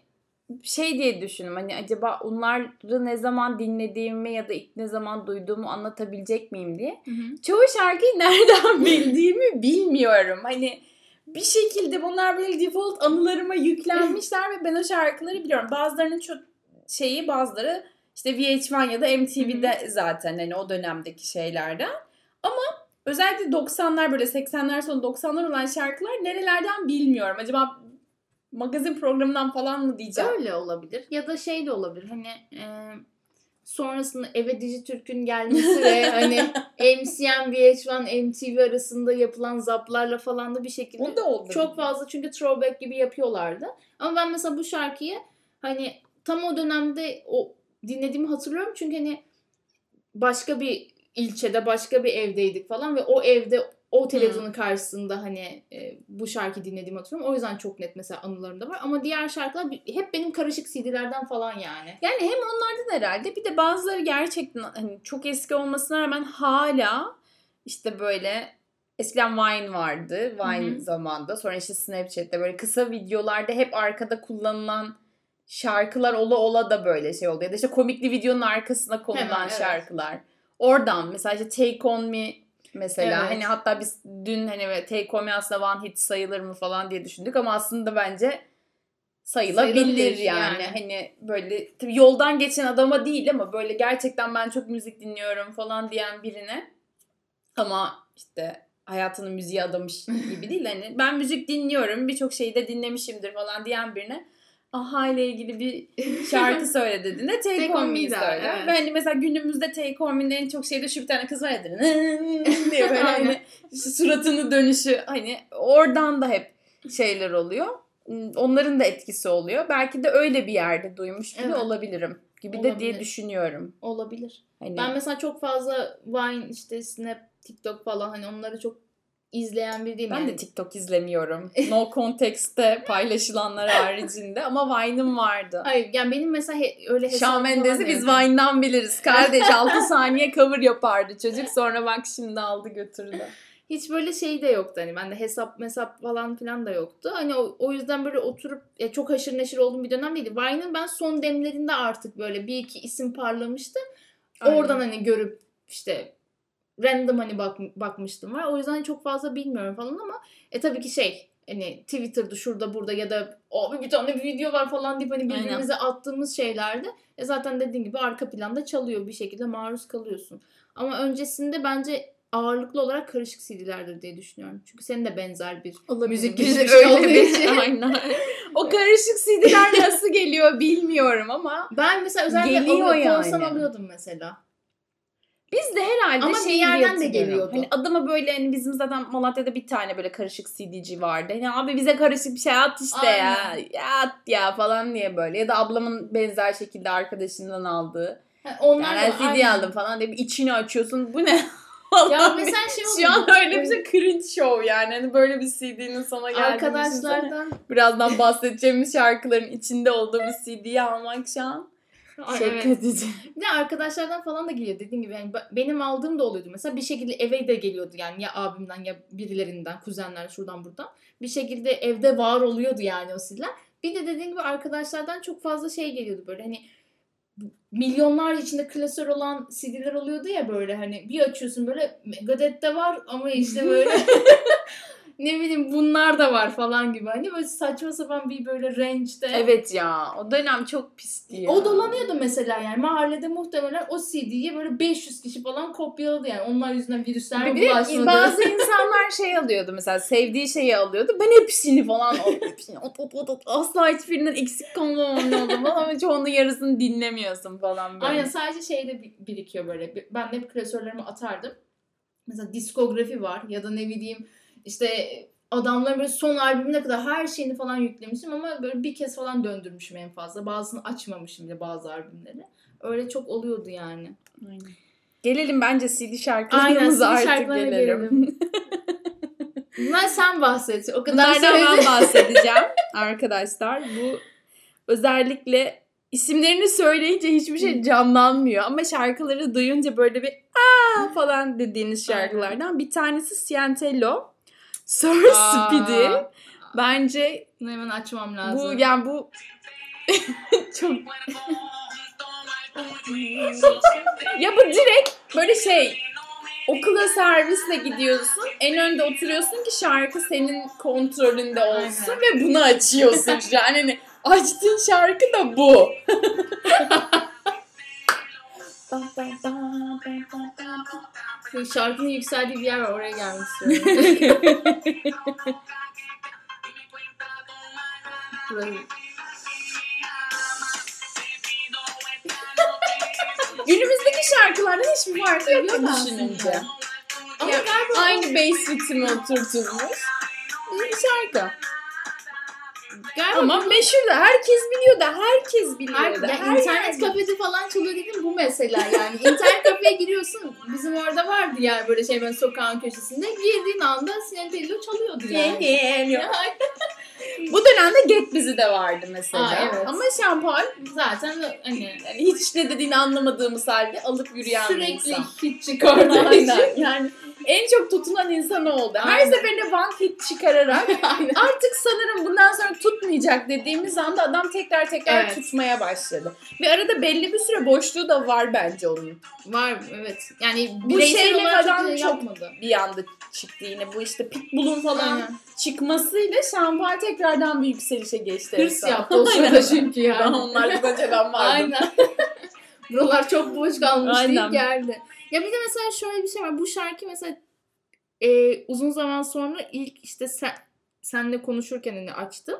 şey diye düşündüm hani acaba onları ne zaman dinlediğimi ya da ilk ne zaman duyduğumu anlatabilecek miyim diye. Hı hı. Çoğu şarkıyı *laughs* nereden bildiğimi bilmiyorum. Hani bir şekilde bunlar böyle default anılarıma yüklenmişler ve ben o şarkıları biliyorum. Bazılarının çok şeyi bazıları işte VH1 ya da MTV'de hı hı. zaten hani o dönemdeki şeylerden. Ama özellikle 90'lar böyle 80'ler sonu 90'lar olan şarkılar nerelerden bilmiyorum. Acaba magazin programından falan mı diyeceğim? Öyle olabilir. Ya da şey de olabilir. Hani e, sonrasında eve Dijitürk'ün gelmesi ve *laughs* hani MCM, VH1, MTV arasında yapılan zaplarla falan da bir şekilde o da oldu. çok fazla çünkü throwback gibi yapıyorlardı. Ama ben mesela bu şarkıyı hani tam o dönemde o dinlediğimi hatırlıyorum çünkü hani başka bir ilçede başka bir evdeydik falan ve o evde o televizyonun hmm. karşısında hani e, bu şarkı dinlediğimi hatırlıyorum. O yüzden çok net mesela anılarımda var. Ama diğer şarkılar hep benim karışık CD'lerden falan yani. Yani hem onlardan herhalde bir de bazıları gerçekten hani çok eski olmasına rağmen hala işte böyle eskiden Vine vardı. Vine Hı-hı. zamanda. Sonra işte Snapchat'te böyle kısa videolarda hep arkada kullanılan şarkılar ola ola da böyle şey oldu. Ya da işte komikli videonun arkasına konulan Hemen, evet. şarkılar. Oradan mesela işte Take On Me mesela. Evet. Hani hatta biz dün hani Take On Me aslında one hit sayılır mı falan diye düşündük ama aslında bence sayılabilir, sayılabilir yani. yani. Hani böyle tabii yoldan geçen adama değil ama böyle gerçekten ben çok müzik dinliyorum falan diyen birine ama işte hayatının müziği adamış gibi değil. Hani ben müzik dinliyorum birçok şeyi de dinlemişimdir falan diyen birine Aha ile ilgili bir *laughs* şarkı söyle dediğinde Take, Take On Me'yi söyle. Evet. Ve hani mesela günümüzde Take On Me'nin en çok şeyde şu bir tane kız var ya diye *laughs* böyle hani suratını dönüşü hani oradan da hep şeyler oluyor. Onların da etkisi oluyor. Belki de öyle bir yerde duymuş gibi evet. olabilirim gibi Olabilir. de diye düşünüyorum. Olabilir. Hani... Ben mesela çok fazla Vine işte Snap, TikTok falan hani onları çok izleyen biri değilim. Ben yani. de TikTok izlemiyorum. *laughs* No context'te paylaşılanlar haricinde ama Vine'ım vardı. Hayır yani benim mesela he, öyle hesap Shawn Mendes'i biz. Vine'dan biliriz. Kardeş *laughs* 6 saniye cover yapardı çocuk. Sonra bak şimdi aldı götürdü. Hiç böyle şey de yoktu hani bende hesap mesap falan filan da yoktu. Hani o, o yüzden böyle oturup ya çok haşır neşir olduğum bir dönem değildi. Vine'ın ben son demlerinde artık böyle bir iki isim parlamıştı. Aynen. Oradan hani görüp işte random hani bak, bakmıştım var. O yüzden çok fazla bilmiyorum falan ama e tabii ki şey hani Twitter'da şurada burada ya da abi bir tane bir video var falan deyip hani Aynen. birbirimize attığımız şeylerde e zaten dediğin gibi arka planda çalıyor bir şekilde maruz kalıyorsun. Ama öncesinde bence ağırlıklı olarak karışık CD'lerdir diye düşünüyorum. Çünkü senin de benzer bir müzik *laughs* Biz geçmişi öyle olduğu için. *laughs* Aynen. *laughs* O karışık CD'ler nasıl geliyor bilmiyorum ama Ben mesela özellikle Geliyor yani. alıyordum mesela. Biz de herhalde Ama şey bir yerden de geliyordu. Hani adama böyle hani bizim zaten Malatya'da bir tane böyle karışık CD'ci vardı. Hani abi bize karışık bir şey at işte ya. Aynen. Ya at ya falan diye böyle. Ya da ablamın benzer şekilde arkadaşından aldığı. Yani onlar Yani CD aynen. aldım falan diye bir içini açıyorsun. Bu ne? *laughs* Ya mesela şey Şu an öyle bir şey cringe show yani. Hani böyle bir CD'nin sana geldiğini. Arkadaşlardan Birazdan bahsedeceğimiz şarkıların içinde olduğu bir CD'yi almak şu an çok evet. Bir de arkadaşlardan falan da geliyor dediğim gibi. Yani be- benim aldığım da oluyordu. Mesela bir şekilde eve de geliyordu yani ya abimden ya birilerinden, kuzenler şuradan buradan. Bir şekilde evde var oluyordu yani o siller. Bir de dediğim gibi arkadaşlardan çok fazla şey geliyordu böyle hani milyonlar içinde klasör olan CD'ler oluyordu ya böyle hani bir açıyorsun böyle Megadeth'te var ama işte böyle *laughs* ne bileyim bunlar da var falan gibi. Hani böyle saçma sapan bir böyle range'de. Evet ya o dönem çok pisti ya. O dolanıyordu mesela yani mahallede muhtemelen o CD'yi böyle 500 kişi falan kopyaladı yani onlar yüzünden virüsler Bir bulaşmadı. bazı *laughs* insanlar şey alıyordu mesela sevdiği şeyi alıyordu. Ben hepsini falan hepsini ot, ot, ot, ot, asla hiçbirinden eksik kalmamam ama çoğunun yarısını dinlemiyorsun falan böyle. Aynen sadece şeyde bi- birikiyor böyle. Ben de hep klasörlerimi atardım. Mesela diskografi var ya da ne bileyim işte adamların böyle son albümüne kadar her şeyini falan yüklemişim ama böyle bir kez falan döndürmüşüm en fazla. Bazısını açmamışım bile bazı albümleri. Öyle çok oluyordu yani. Aynen. Gelelim bence CD Aynen, şarkılarımıza CD artık şarkılarına gelelim. Bunlar sen bahset. O kadar Bunlardan ben bahsedeceğim arkadaşlar. Bu özellikle isimlerini söyleyince hiçbir şey canlanmıyor ama şarkıları duyunca böyle bir aa falan dediğiniz şarkılardan bir tanesi Sientello. Sir Aa. Speedy. Bence Bunu hemen açmam lazım. bu yani bu *laughs* çok ya bu direkt böyle şey okula servisle gidiyorsun. En önde oturuyorsun ki şarkı senin kontrolünde olsun ve bunu açıyorsun. *laughs* yani hani açtığın şarkı da bu. *laughs* Böyle şarkının yükseldiği bir yer var oraya gelmek istiyorum. *laughs* Günümüzdeki şarkılardan hiçbir farkı yok aslında. düşününce. Ama Ya, galiba Aynı bass ritmi oturtulmuş. Bir şarkı. Galiba Ama meşhur da herkes biliyor da herkes biliyor Her, da. ya her internet yerde. kafede falan çalıyor dedim bu mesela yani. internet kafeye giriyorsun. Bizim orada vardı yani böyle şey ben sokağın köşesinde. Girdiğin anda Sineltello çalıyordu yani. Geliyor. *laughs* Bu dönemde Get Bizi de vardı mesela. Aa, evet. Ama şampuan Zaten hani yani hiç ne dediğini anlamadığımız halde alıp yürüyen bir sürekli insan. hit çıkardığı için. Yani en çok tutunan insan oldu. Her Aynen. seferinde one hit çıkararak *laughs* artık sanırım bundan sonra tutmayacak dediğimiz anda adam tekrar tekrar Evet. tutmaya başladı. Ve arada belli bir süre boşluğu da var bence onun. Var evet. Yani Bu şeyle falan çok, çok- yapmadı. Bir anda çıktı yine bu işte Pitbull'un falan Aynen. çıkmasıyla şampuan tekrardan bir yükselişe geçti. Hırs yaptı o sırada çünkü Ben yani. onlardan önceden vardım. Aynen. *laughs* Buralar çok boş kalmış Aynen. deyip geldi. Ya bir de mesela şöyle bir şey var. Bu şarkı mesela e, uzun zaman sonra ilk işte sen, senle konuşurken hani açtım.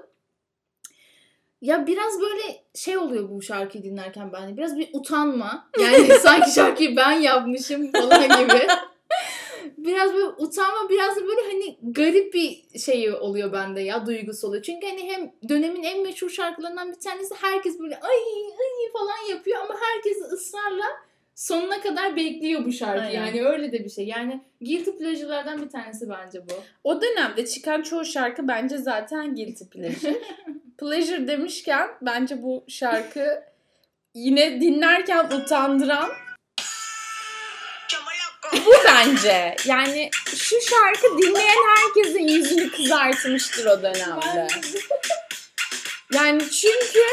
Ya biraz böyle şey oluyor bu şarkıyı dinlerken bende. Biraz bir utanma. Yani *laughs* sanki şarkıyı ben yapmışım falan gibi. Biraz böyle utanma biraz da böyle hani garip bir şey oluyor bende ya duygusu oluyor. Çünkü hani hem dönemin en meşhur şarkılarından bir tanesi herkes böyle ay ay falan yapıyor ama herkes ısrarla sonuna kadar bekliyor bu şarkı. Aynen. Yani öyle de bir şey. Yani guilty pleasure'lardan bir tanesi bence bu. O dönemde çıkan çoğu şarkı bence zaten guilty pleasure. *laughs* pleasure demişken bence bu şarkı yine dinlerken utandıran bu bence. Yani şu şarkı dinleyen herkesin yüzünü kızartmıştır o dönemde. Yani çünkü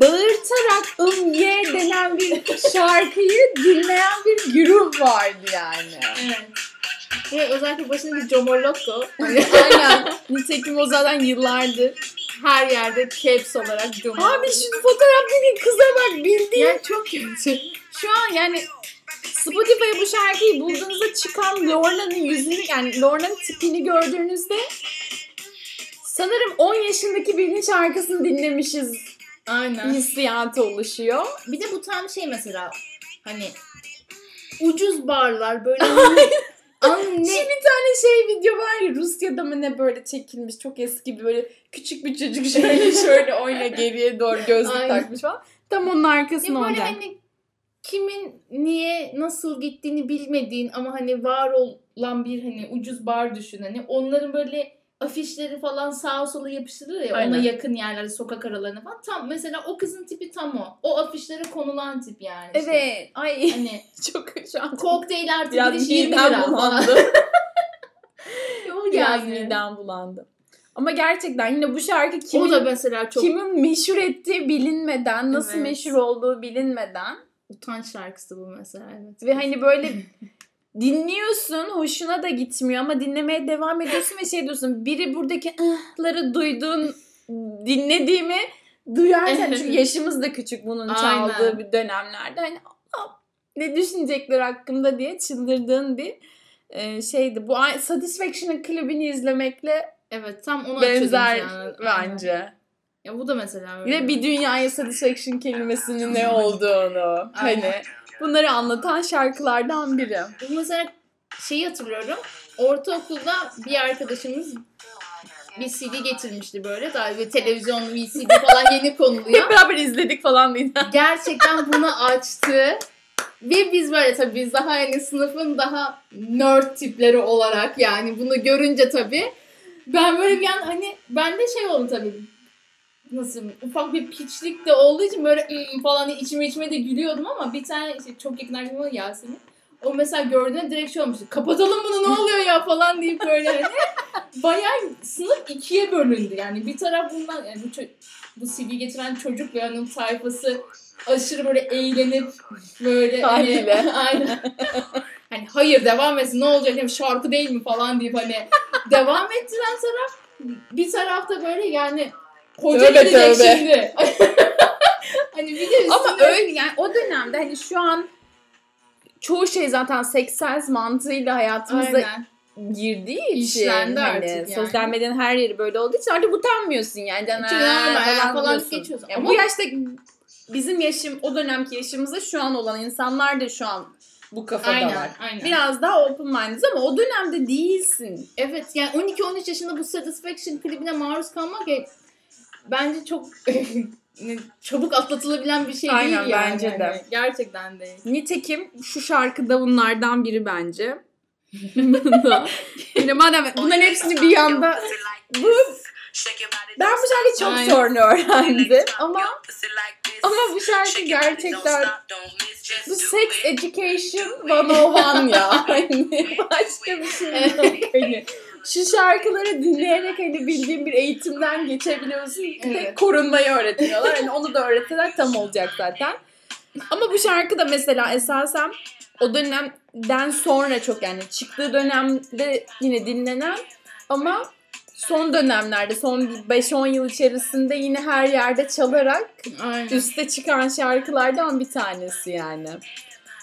bağırtarak ım ye denen bir şarkıyı dinleyen bir güruh vardı yani. Evet. Ve özellikle başında bir Comolotto. Aynen. Nitekim o zaten yıllardır her yerde caps olarak Comolotto. Abi şu fotoğraftaki kıza bak bildiğin. Yani çok kötü. Şu an yani Spotify'a bu şarkıyı bulduğunuzda çıkan Lorna'nın yüzünü yani Lorna'nın tipini gördüğünüzde sanırım 10 yaşındaki birinin şarkısını dinlemişiz Aynen. hissiyatı oluşuyor. Bir de bu tam şey mesela hani ucuz barlar böyle *laughs* Anne. Şimdi bir tane şey video var ya Rusya'da mı ne böyle çekilmiş çok eski bir böyle küçük bir çocuk şöyle şöyle oyna geriye doğru gözlük Aynen. takmış falan. Tam onun arkasına ya böyle hani kimin niye nasıl gittiğini bilmediğin ama hani var olan bir hani ucuz bar düşün hani onların böyle afişleri falan sağa sola yapıştırılır ya Aynen. ona yakın yerlerde sokak aralarına falan. Tam mesela o kızın tipi tam o. O afişlere konulan tip yani. Işte. Evet. Ay. Hani *laughs* çok şu an. Kokteyl artı Biraz 20 lira bulandı. *laughs* Biraz yani. midem bulandı. Ama gerçekten yine bu şarkı kimin, o da mesela çok... kimin meşhur ettiği bilinmeden, nasıl evet. meşhur olduğu bilinmeden. Utanç şarkısı bu mesela. Evet. Ve hani böyle *laughs* dinliyorsun hoşuna da gitmiyor ama dinlemeye devam ediyorsun ve şey diyorsun biri buradaki ahları duydun dinlediğimi duyarsan çünkü yaşımız da küçük bunun çaldığı Aynen. bir dönemlerde hani ne düşünecekler hakkında diye çıldırdığın bir e, şeydi. Bu Satisfaction'ın klibini izlemekle evet tam ona benzer yani. bence. Ya bu da mesela öyle. Ve bir dünyaya satisfaction kelimesinin ne olduğunu hani bunları anlatan şarkılardan biri. Mesela şeyi hatırlıyorum. Ortaokulda bir arkadaşımız bir CD getirmişti böyle. Daha bir televizyon VCD falan yeni konuluyor. Hep beraber izledik falan mıydı? Gerçekten bunu açtı. Ve biz böyle tabii biz daha yani sınıfın daha nerd tipleri olarak yani bunu görünce tabii ben böyle bir an hani bende şey oldu tabii nasıl ufak bir piçlik de olduğu için böyle falan içime içime de gülüyordum ama bir tane işte çok yakın arkadaşım var Yasemin. O mesela gördüğünde direkt şey olmuştu. Kapatalım bunu ne oluyor ya falan deyip böyle hani bayağı sınıf ikiye bölündü. Yani bir taraf bundan yani bu, bu CD getiren çocuk ve onun sayfası aşırı böyle eğlenip böyle hani, *laughs* aynen. hani hayır devam etsin ne olacak yani şarkı değil mi falan deyip hani devam ettiren taraf bir tarafta böyle yani Koca tövbe, gidecek tövbe. şimdi. *laughs* hani bir de üstüne... Ama öyle yani o dönemde hani şu an çoğu şey zaten seksel mantığıyla hayatımıza Aynen. girdiği için İşlendi hani, artık yani. sosyal medyanın her yeri böyle olduğu için artık utanmıyorsun yani. Can falan, falan geçiyorsun. Yani Ama... Bu yaşta bizim yaşım o dönemki yaşımızda şu an olan insanlar da şu an bu kafada aynen, var. Aynen. Biraz daha open minded ama o dönemde değilsin. Evet yani 12-13 yaşında bu Satisfaction klibine maruz kalmak bence çok *laughs* çabuk atlatılabilen bir şey Aynen, değil yani. bence de. Yani, gerçekten değil. Nitekim şu şarkı da bunlardan biri bence. *laughs* Yine madem bunların hepsini bir yanda bu ben bu şarkıyı çok Aynen. sonra öğrendim ama ama bu şarkı gerçekten bu sex education 101 ya. *laughs* Hani başka bir şey yok. Şu şarkıları dinleyerek hani bildiğin bir eğitimden geçebiliyorsun. Evet. korunmayı öğretiyorlar. Hani onu da öğretseler tam olacak zaten. Ama bu şarkı da mesela esasen o dönemden sonra çok yani çıktığı dönemde yine dinlenen ama son dönemlerde son 5-10 yıl içerisinde yine her yerde çalarak Aynen. üste çıkan şarkılardan bir tanesi yani.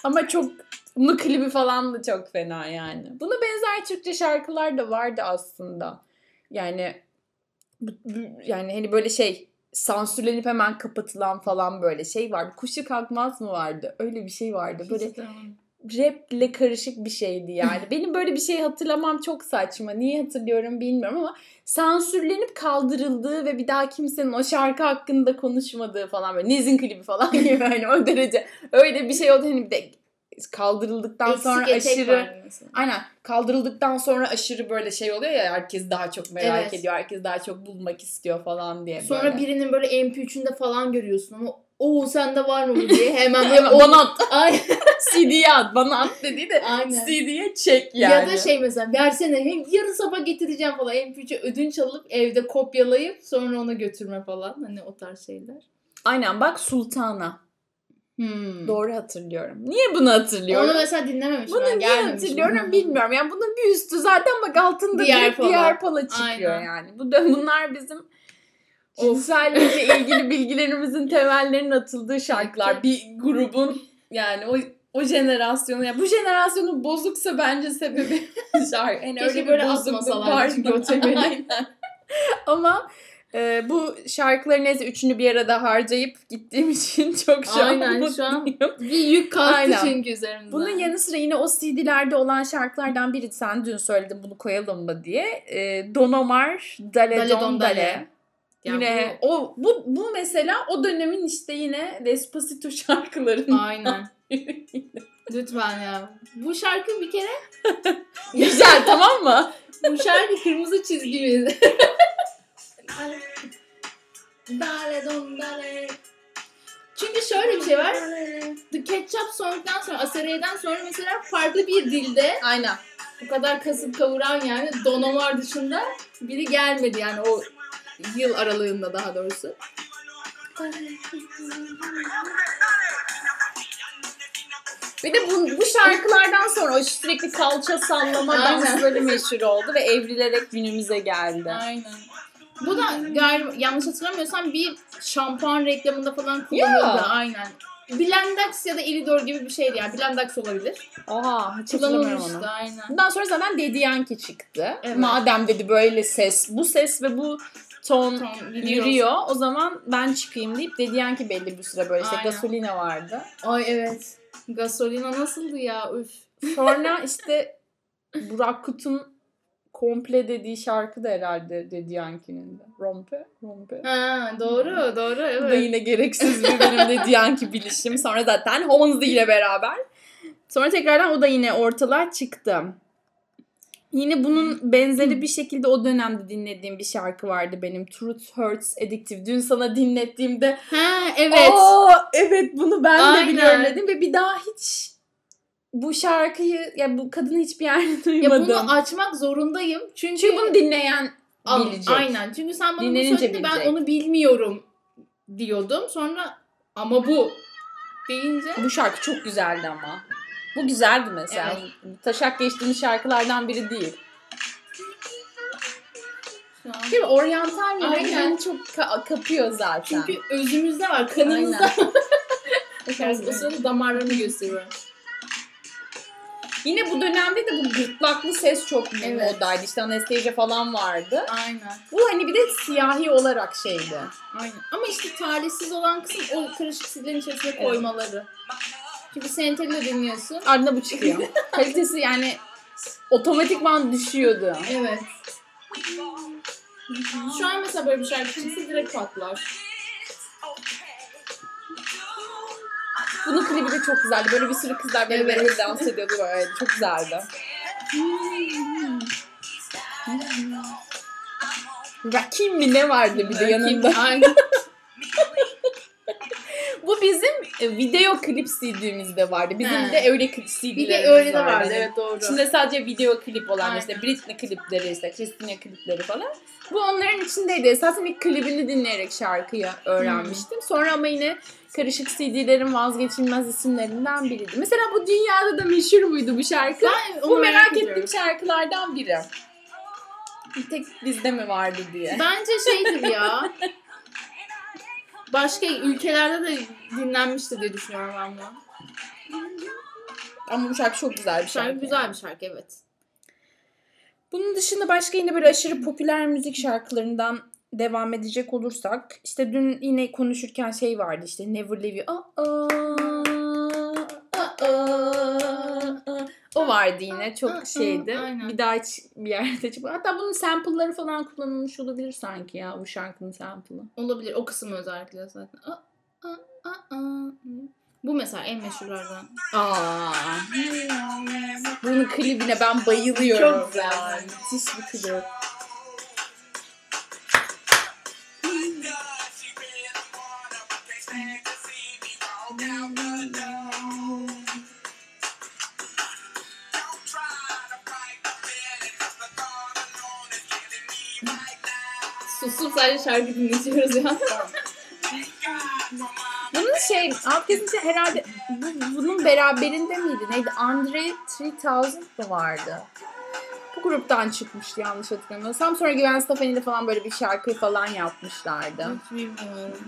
Ama çok bunun klibi falan da çok fena yani. Buna benzer Türkçe şarkılar da vardı aslında. Yani yani hani böyle şey sansürlenip hemen kapatılan falan böyle şey vardı. Kuşu kalkmaz mı vardı? Öyle bir şey vardı. Böyle raple karışık bir şeydi yani. *laughs* Benim böyle bir şey hatırlamam çok saçma. Niye hatırlıyorum bilmiyorum ama sansürlenip kaldırıldığı ve bir daha kimsenin o şarkı hakkında konuşmadığı falan böyle Nez'in klibi falan gibi *laughs* hani o derece öyle bir şey oldu. Hani bir de kaldırıldıktan Eksik sonra aşırı aynen kaldırıldıktan sonra aşırı böyle şey oluyor ya herkes daha çok merak Evet. ediyor. Herkes daha çok bulmak istiyor falan diye Sonra böyle. birinin böyle MP3'ünde falan görüyorsun ama o sende var mı bu diye hemen böyle *laughs* bana at. Ay, *laughs* CD'ye at. Bana at dediği de Aynen. CD'ye çek yani. Ya da şey mesela versene hem yarın sabah getireceğim falan MP3'e ödünç alıp evde kopyalayıp sonra ona götürme falan hani o tarz şeyler. Aynen bak Sultana. Hmm. Doğru hatırlıyorum. Niye bunu hatırlıyorum? Onu mesela dinlememişim bunu ben niye hatırlıyorum bilmiyorum. Yani bunun bir üstü zaten bak altında Diğer diğer, pala. diğer pala çıkıyor Aynen. yani. Bu da bunlar bizim cinsellikle *laughs* ilgili bilgilerimizin temellerinin atıldığı şarkılar. Bir grubun *laughs* yani o o jenerasyonu yani bu jenerasyonun bozuksa bence sebebi *laughs* şarkı. Yani Keşke öyle bir böyle bozukluk atmasalardı var çünkü o temeli. Aynen. Ama e, bu şarkıların neyse üçünü bir arada harcayıp gittiğim *laughs* için çok şu an Aynen, şu an. Bir yük kalktı Aynen. çünkü üzerimizden. Bunun yanı sıra yine o CD'lerde olan şarkılardan biri sen dün söyledin bunu koyalım mı diye. E, Don Omar, Dale, Dale Don Don Dale. Dale. Ya yine o bu bu mesela o dönemin işte yine Despacito *laughs* şarkılarının Aynen. Lütfen ya. Bu şarkı bir kere *laughs* Güzel tamam mı? bu şarkı kırmızı çizgimiz. Dale don dale. Çünkü şöyle bir şey var. The Ketchup Song'dan sonra, Asere'den sonra mesela farklı bir dilde Aynen. bu kadar kasıp kavuran yani Don Omar dışında biri gelmedi yani o yıl aralığında daha doğrusu. Bir de bu, bu şarkılardan sonra o sürekli kalça sallama Aynen. dansları meşhur oldu ve evrilerek günümüze geldi. Aynen. Bu da galiba yanlış hatırlamıyorsam bir şampuan reklamında falan kullanıldı. Ya. Aynen. Blendax ya da Elidor gibi bir şeydi yani. Blendax olabilir. Oha hiç hatırlamıyorum Kullanılmıştı onu. aynen. Bundan sonra zaten Daddy Yankee çıktı. Evet. Madem dedi böyle ses, bu ses ve bu ton Ton yürüyor. yürüyor. O zaman ben çıkayım deyip Daddy Yankee belli bir süre böyle işte Aynen. Gasolina vardı. Ay evet. Gasolina nasıldı ya? Üf. Sonra *laughs* işte Burak Kut'un komple dediği şarkı da herhalde Daddy Yankee'nin de. Rompe, rompe. Ha, doğru doğru Bu da evet. yine gereksiz bir benim Daddy Yankee bilişim. Sonra zaten Honzi ile beraber. Sonra tekrardan o da yine ortalığa çıktı. Yine bunun benzeri bir şekilde o dönemde dinlediğim bir şarkı vardı benim. Truth Hurts Addictive. Dün sana dinlettiğimde Ha evet. Aa, evet bunu ben de Aynen. biliyorum dedim ve bir daha hiç bu şarkıyı ya bu kadını hiçbir yerde *laughs* ya duymadım. bunu açmak zorundayım. Çünkü, Çünkü bunu dinleyen Al- bilecek. Aynen. Çünkü sen bana bunu Dinlenince söyledi ben onu bilmiyorum diyordum. Sonra ama bu deyince Bu şarkı çok güzeldi ama. Bu güzeldi mesela. Taşak geçtiğimiz şarkılardan biri değil. Değil mi? Oryantal yönetmeni çok ka- kapıyor zaten. Çünkü özümüzde var, kanımızda. Aynen. *laughs* o sırada damarlarını gösteriyor. Yine bu dönemde de bu gırtlaklı ses çok Evet. modaydı. İşte Anastasia falan vardı. Aynen. Bu hani bir de siyahi olarak şeydi. Aynen. Ama işte talihsiz olan kısım o karışık sizlerin içerisine Evet. koymaları. Çünkü sentelli dinliyorsun. Ardına bu çıkıyor. *laughs* Kalitesi yani otomatikman düşüyordu. Evet. Şu an mesela böyle bir şarkı çıksa direkt patlar. Bunun klibi de çok güzeldi. Böyle bir sürü kızlar böyle Evet. böyle dans ediyordu böyle. Çok güzeldi. Rakim mi ne vardı bir de yanında. *laughs* Bu bizim e, video klip CD'mizde vardı. Bizim He. de öyle klip CD'lerimiz Bir de öyle de vardı. vardı. Evet doğru. İçinde sadece video klip olan Aynen. işte Britney klipleri işte Christina klipleri falan. Bu onların içindeydi. Esasen ilk klibini dinleyerek şarkıyı öğrenmiştim. Hmm. Sonra ama yine karışık CD'lerin vazgeçilmez isimlerinden biriydi. Mesela bu dünyada da meşhur muydu bu şarkı? Ben onu bu merak ediyorum. ettiğim şarkılardan biri. Bir tek bizde mi vardı diye. Bence şeydir ya. Başka ülkelerde de dinlenmiştir diye düşünüyorum ben bunu. Ama bu şarkı çok güzel bir şarkı. Şarkı güzel bir şarkı evet. Bunun dışında başka yine böyle aşırı popüler müzik şarkılarından devam edecek olursak işte dün yine konuşurken şey vardı işte Never Leave You. Aa, aa, aa, O vardı yine çok şeydi. Bir daha hiç bir yerde çıkmadı. Hatta bunun sample'ları falan kullanılmış olabilir sanki ya bu şarkının sample'ı. Olabilir. O kısmı özellikle zaten. Bu mesela en meşhurlardan. Aa. Bunun klibine ben bayılıyorum. Çok güzel. Müthiş bir klip. Sadece şarkı dinletiyoruz ya. Bunun şey, alt kesinti herhalde bu- bunun beraberinde miydi? Neydi? Andre 3000 da vardı. Bu gruptan çıkmıştı yanlış hatırlamıyorsam. Sonra Gwen Stefani'yle falan böyle bir şarkı falan yapmışlardı. Hiç bilmiyorum.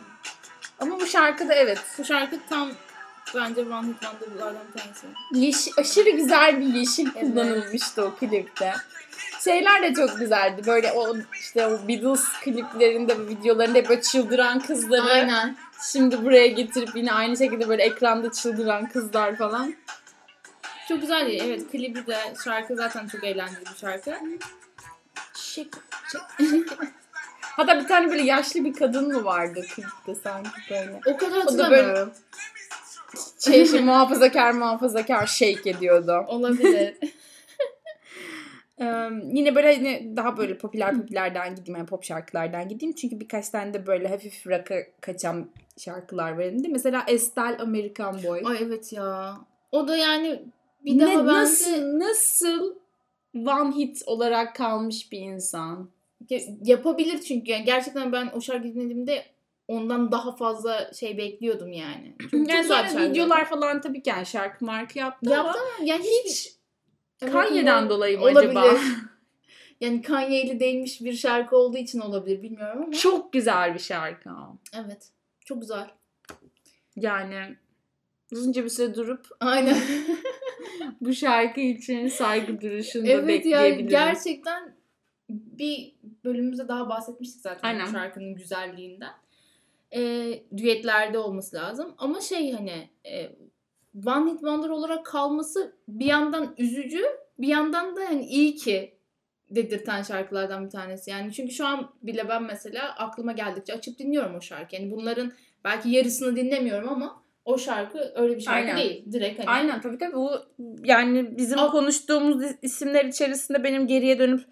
Ama bu şarkıda evet Bu şarkı tam bence One Hit Wonder'lardan bir tanesi. yeşil, aşırı güzel bir yeşil Evet. kullanılmıştı o klipte. Şeyler de çok güzeldi. Böyle o işte o Beatles kliplerinde, videolarında hep böyle çıldıran kızları Aynen. şimdi buraya getirip yine aynı şekilde böyle ekranda çıldıran kızlar falan. Çok güzel değil. Evet klibi de şarkı zaten çok eğlenceli bir şarkı. Şık, şık. Hatta bir tane böyle yaşlı bir kadın mı vardı klipte sanki böyle. O kadar O da böyle- hatırlamıyorum. Şey, şey muhafazakar muhafazakar shake ediyordu. Olabilir. *laughs* Ee, yine böyle hani daha böyle popüler popülerden gideyim yani pop şarkılardan gideyim. Çünkü birkaç tane de böyle hafif rock'a kaçan şarkılar var elimde. Mesela Estelle American Boy. Ay evet ya. O da yani bir Ne- daha bence nasıl, nasıl one hit olarak kalmış bir insan? Yapabilir çünkü yani gerçekten ben o şarkı dinlediğimde ondan daha fazla şey bekliyordum yani. Çok, çok Yani güzel sonra videolar falan tabii ki yani şarkı markı yaptı, yaptı ama yani hiç Kanye'den dolayı mı olabilir. acaba? *laughs* Yani Kanye'li değmiş bir şarkı olduğu için olabilir bilmiyorum ama. Çok güzel bir şarkı. Evet. Çok güzel. Yani uzunca bir süre durup Aynen. *laughs* bu şarkı için saygı duruşunu da evet ya bekleyebiliriz. gerçekten bir bölümümüzde daha bahsetmiştik zaten Aynen. bu şarkının güzelliğinden. Ee, düetlerde olması lazım. Ama şey hani e, One Hit Wonder olarak kalması bir yandan üzücü bir yandan da hani iyi ki dedirten şarkılardan bir tanesi. Yani çünkü şu an bile ben mesela aklıma geldikçe açıp dinliyorum o şarkı. Yani bunların belki yarısını dinlemiyorum ama o şarkı öyle bir şarkı Aynen. değil. Direkt hani Aynen tabii tabii. Bu yani bizim Al- konuştuğumuz isimler içerisinde benim geriye dönüp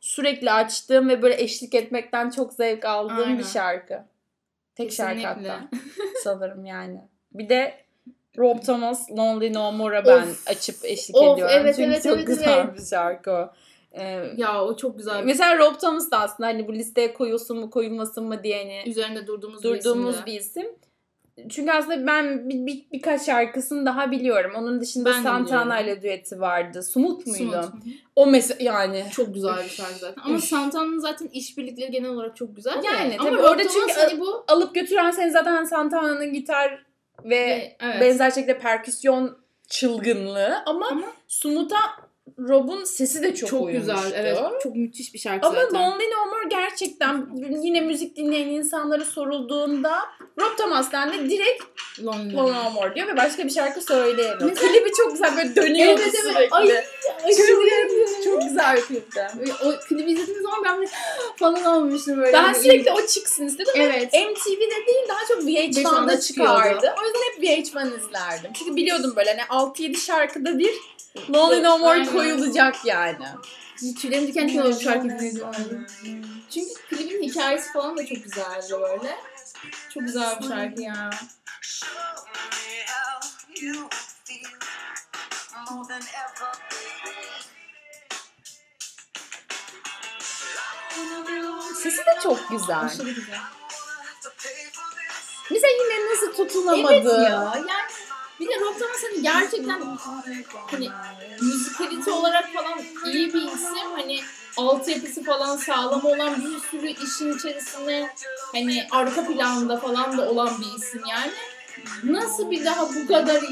sürekli açtığım ve böyle eşlik etmekten çok zevk aldığım Aynen. bir şarkı. Tek şarkı Kesinlikle. hatta *laughs* sanırım yani. Bir de Rob Thomas Lonely No More'a ben Of. açıp eşlik Of, ediyorum. evet, Çünkü evet, çok evet, güzel evet. bir şarkı o. Ee, Ya o çok güzel. mesela Rob Thomas da aslında hani bu listeye koyulsun mu koyulmasın mı diye hani Üzerinde durduğumuz, durduğumuz bir, isim bir isim. Çünkü aslında ben bir, bir- birkaç şarkısını daha biliyorum. Onun dışında Ben Santana ile düeti vardı. Sumut muydu? Smooth. O mesela yani. Çok güzel bir şarkı zaten. Ama. Santana'nın zaten işbirlikleri genel olarak çok güzel. Yani Ama tabii Rob orada çünkü hani bu Alıp götüren seni zaten Santana'nın gitar ve Ve- evet. benzer şekilde perküsyon çılgınlığı ama, Ama- Sumut'a Rob'un sesi de çok, çok, güzel. Evet. Çok müthiş bir şarkı Ama zaten. Lonely No More gerçekten yine müzik dinleyen insanlara sorulduğunda Rob Thomas'tan da direkt Lonely. Lonely No More diyor ve başka bir şarkı söyleyemiyor. Mesela- Klibi çok güzel böyle dönüyor Evet, evet. sürekli. Ay, Çok, çok güzel bir klipti. O klibi izlediğim zaman ben böyle *gasps* falan olmuştum böyle. Ben sürekli o çıksın istedim. Evet. MTV'de değil daha çok VH1'da VH1'da çıkıyordu. çıkardı. O yüzden hep VH1 izlerdim. Çünkü biliyordum böyle hani 6-7 şarkıda bir Lonely No More. Koyulacak yani. Tüylerim diken diken oldu şarkı dinlediğim zaman. Çünkü klibin hikayesi falan da çok güzeldi böyle. Çok güzel bir şarkı ya. Sesi de çok güzel. Aşırı güzel. Bize yine nasıl tutunamadı. Evet ya. Yani bir de Rob Thomas hani gerçekten hani müzikalite olarak falan iyi bir isim. Hani altyapısı falan sağlam olan bir sürü işin içerisinde hani arka planda falan da olan bir isim yani. Nasıl bir daha bu kadar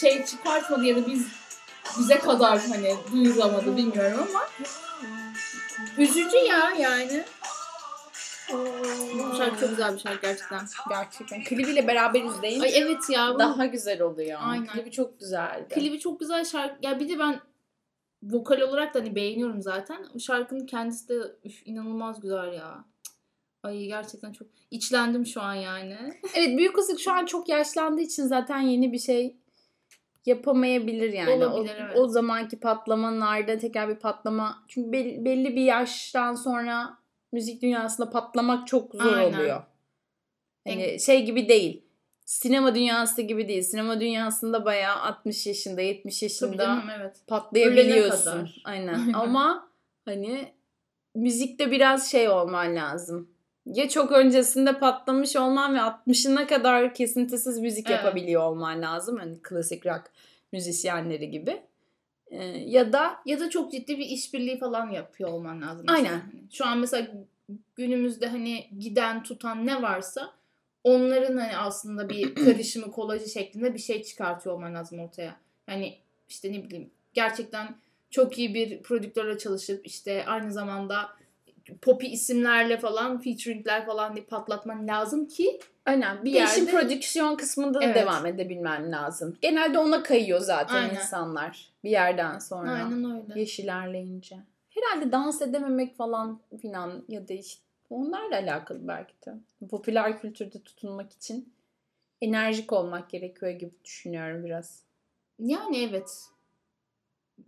şey çıkartmadı ya da biz bize kadar hani duyuramadı bilmiyorum ama üzücü ya yani. Şarkı çok güzel bir şarkı gerçekten. Gerçekten. Klibiyle beraber izleyin. Ay evet ya. bu- Daha güzel oluyor. Aynen. Klibi çok güzeldi. Klibi çok güzel şarkı. Ya bir de ben vokal olarak da hani beğeniyorum zaten. Şarkının kendisi de üf, inanılmaz güzel ya. Ay gerçekten çok içlendim şu an yani. Evet büyük kızık şu an çok yaşlandığı için zaten yeni bir şey yapamayabilir yani. Olabilir, o, evet. o zamanki patlamanın ardından tekrar bir patlama. Çünkü belli, belli bir yaştan sonra müzik dünyasında patlamak çok zor Aynen. oluyor. Hani En- şey gibi değil. Sinema dünyası gibi değil. Sinema dünyasında bayağı 60 yaşında, 70 Tabii yaşında canım evet. patlayabiliyorsun. Aynen. Aynen. *laughs* Ama hani müzikte biraz şey olman lazım. Ya çok öncesinde patlamış olman ve 60'ına kadar kesintisiz müzik Evet. yapabiliyor olman lazım. Hani klasik rock müzisyenleri gibi. Ee, ya da Ya da çok ciddi bir işbirliği falan yapıyor olman lazım. Aynen. Hani Şu an mesela günümüzde hani giden tutan ne varsa onların hani aslında bir *clears throat* karışımı kolajı şeklinde bir şey çıkartıyor olman lazım ortaya. Yani işte ne bileyim gerçekten çok iyi bir prodüktörle çalışıp işte aynı zamanda popi isimlerle falan featuringler falan diye patlatman lazım ki aynen bir Bir işin yerde- prodüksiyon kısmında da Evet. devam edebilmen lazım. Genelde ona kayıyor zaten Aynen. insanlar bir yerden sonra. aynen öyle. Yaş ilerleyince. Herhalde dans edememek falan filan ya da işte onlarla alakalı belki de. Popüler kültürde tutunmak için enerjik olmak gerekiyor gibi düşünüyorum biraz. Yani evet.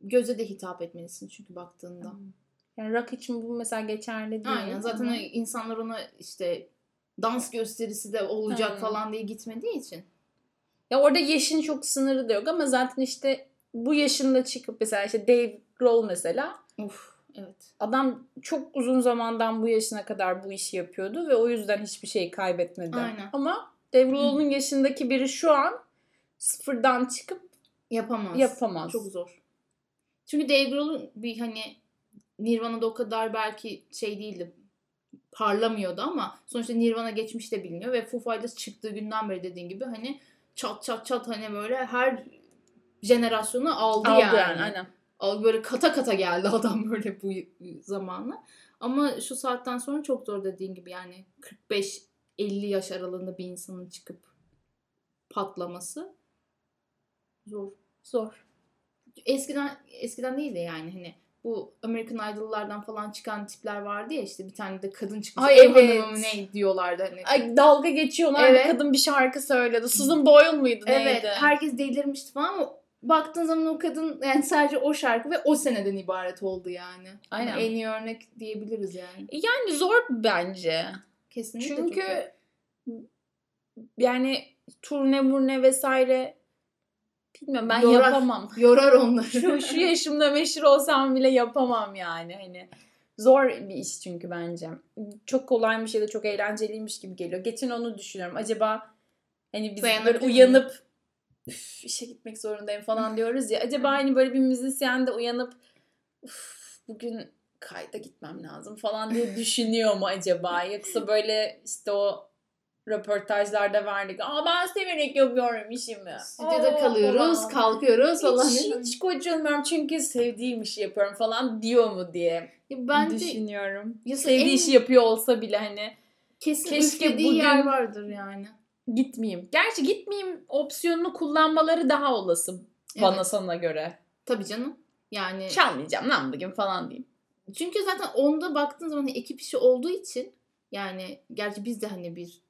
Göze de hitap etmelisin çünkü baktığında. Yani rock için bu mesela geçerli değil. Aynen zaten ama- o insanlar ona işte dans gösterisi de olacak Aynen. falan diye gitmediği için. Ya orada yaşın çok sınırı da yok ama zaten işte bu yaşında çıkıp mesela işte Dave Grohl mesela Uf evet. adam çok uzun zamandan bu yaşına kadar bu işi yapıyordu ve o yüzden hiçbir şey kaybetmedi. Aynen. Ama Dave Grohl'un yaşındaki biri şu an sıfırdan çıkıp Yapamaz. yapamaz. Çok zor. Çünkü Dave Grohl'un bir hani Nirvana'da o kadar belki şey değildi parlamıyordu ama sonuçta Nirvana geçmiş de biliniyor ve Foo Fighters çıktığı günden beri dediğin gibi hani çat çat çat hani böyle her jenerasyonu aldı, aldı yani. yani. Aynen. Al- böyle kata kata geldi *laughs* adam böyle bu zamanla. Ama şu saatten sonra çok zor dediğin gibi yani 45-50 yaş aralığında bir insanın çıkıp patlaması zor. Zor. Eskiden eskiden değil de yani hani bu American Idol'lardan falan çıkan tipler vardı ya işte bir tane de kadın çıkmış. Ay, Ev evet. hanımı mı ne diyorlardı hani. Ay dalga geçiyorlar. Evet. Kadın bir şarkı söyledi. Susan Boyle evet neydi? herkes delirmişti falan ama baktığın zaman o kadın yani sadece o şarkı ve o seneden ibaret oldu yani. Aynen. Hani en iyi örnek diyebiliriz yani. Yani zor bence. Kesinlikle. Çünkü yani turne murne vesaire bilmiyorum ben Yorar. yapamam. *laughs* yorar onları. Şu, şu yaşımda meşhur olsam bile yapamam yani. Hani zor bir iş çünkü bence. Çok kolaymış ya da çok eğlenceliymiş gibi geliyor. Geçen onu düşünüyorum. Acaba hani biz böyle uyanıp "Üf, işe gitmek zorundayım falan diyoruz ya. Acaba hani böyle bir müzisyen de uyanıp "Üf, bugün kayda gitmem lazım falan diye düşünüyor mu acaba? Yoksa böyle işte o röportajlarda verdik. Aa ben severek yapıyorum işimi. Stüdyoda Aa, kalıyoruz, falan. kalkıyoruz falan. Hiç, hiç gocunmuyorum çünkü sevdiğim işi yapıyorum falan diyor mu diye Ya Bence düşünüyorum. Ya Sevdiği en- işi yapıyor olsa bile hani kesin Keşke bugün- yer vardır yani. gitmeyeyim. Gerçi gitmeyeyim opsiyonunu kullanmaları daha olası bana Evet. sana göre. Tabii canım. Yani Çalmayacağım lan bugün falan diyeyim. çünkü zaten onda baktığın zaman hani ekip işi olduğu için yani gerçi biz de hani bir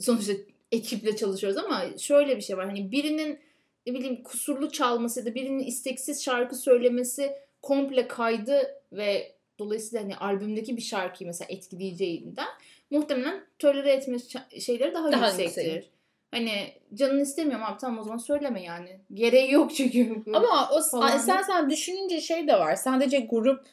sonuçta ekiple çalışıyoruz ama şöyle bir şey var. Hani birinin ne bileyim kusurlu çalması ya da birinin isteksiz şarkı söylemesi komple kaydı ve dolayısıyla hani albümdeki bir şarkıyı mesela etkileyeceğinden muhtemelen tolere etme şeyleri daha, Daha yüksektir. yüksek. Hani canın istemiyorum abi tamam o zaman söyleme yani. Gereği yok çünkü. Ama o sen sen düşününce şey de var. Sadece grup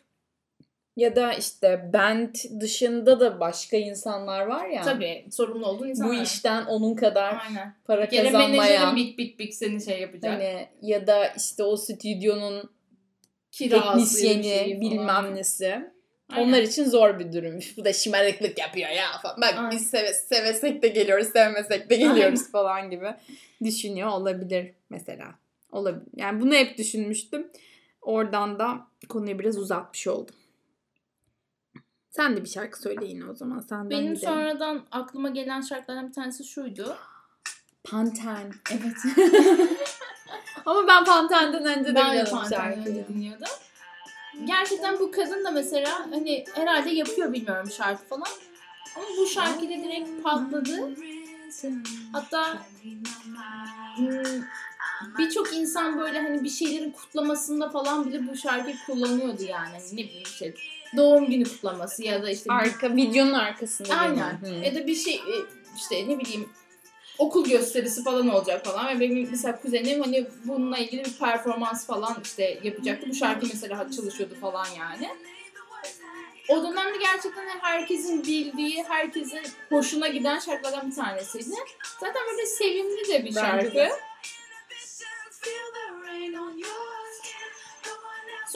ya da işte band dışında da başka insanlar var ya. Tabii sorumlu olduğun insanlar. Bu işten onun kadar Aynen. para Gene kazanmayan. bik bik bik seni şey yapacak. Hani ya da işte o stüdyonun Kirası, teknisyeni şeyi bilmem falan. nesi. Aynen. Onlar için zor bir durum. Bu da şımarıklık yapıyor ya falan. Bak Aynen. biz seve, sevesek de geliyoruz, sevmesek de geliyoruz falan gibi düşünüyor olabilir mesela. Olabilir. Yani bunu hep düşünmüştüm. Oradan da konuyu biraz uzatmış oldum. Sen de bir şarkı söyle yine o zaman. Senden Benim gidelim. sonradan aklıma gelen şarkılardan bir tanesi şuydu. Panten. Evet. *laughs* Ama ben Panten'den önce de ben de biliyordum şarkıyı. önce dinliyordum. Gerçekten bu kadın da mesela hani herhalde yapıyor bilmiyorum şarkı falan. Ama bu şarkıyla direkt patladı. Hatta hmm, birçok insan böyle hani bir şeylerin kutlamasında falan bile bu şarkıyı kullanıyordu yani. Ne bileyim işte doğum günü kutlaması ya da işte Arka, videonun arkasında. Aynen. Hı. Ya da bir şey e, işte ne bileyim okul gösterisi falan olacak falan ve benim mesela kuzenim hani bununla ilgili bir performans falan işte yapacaktı. Bu şarkı mesela çalışıyordu falan yani. O dönemde gerçekten herkesin bildiği, herkesin hoşuna giden şarkılardan bir tanesiydi. Zaten böyle sevimli de bir Bence şarkı. de.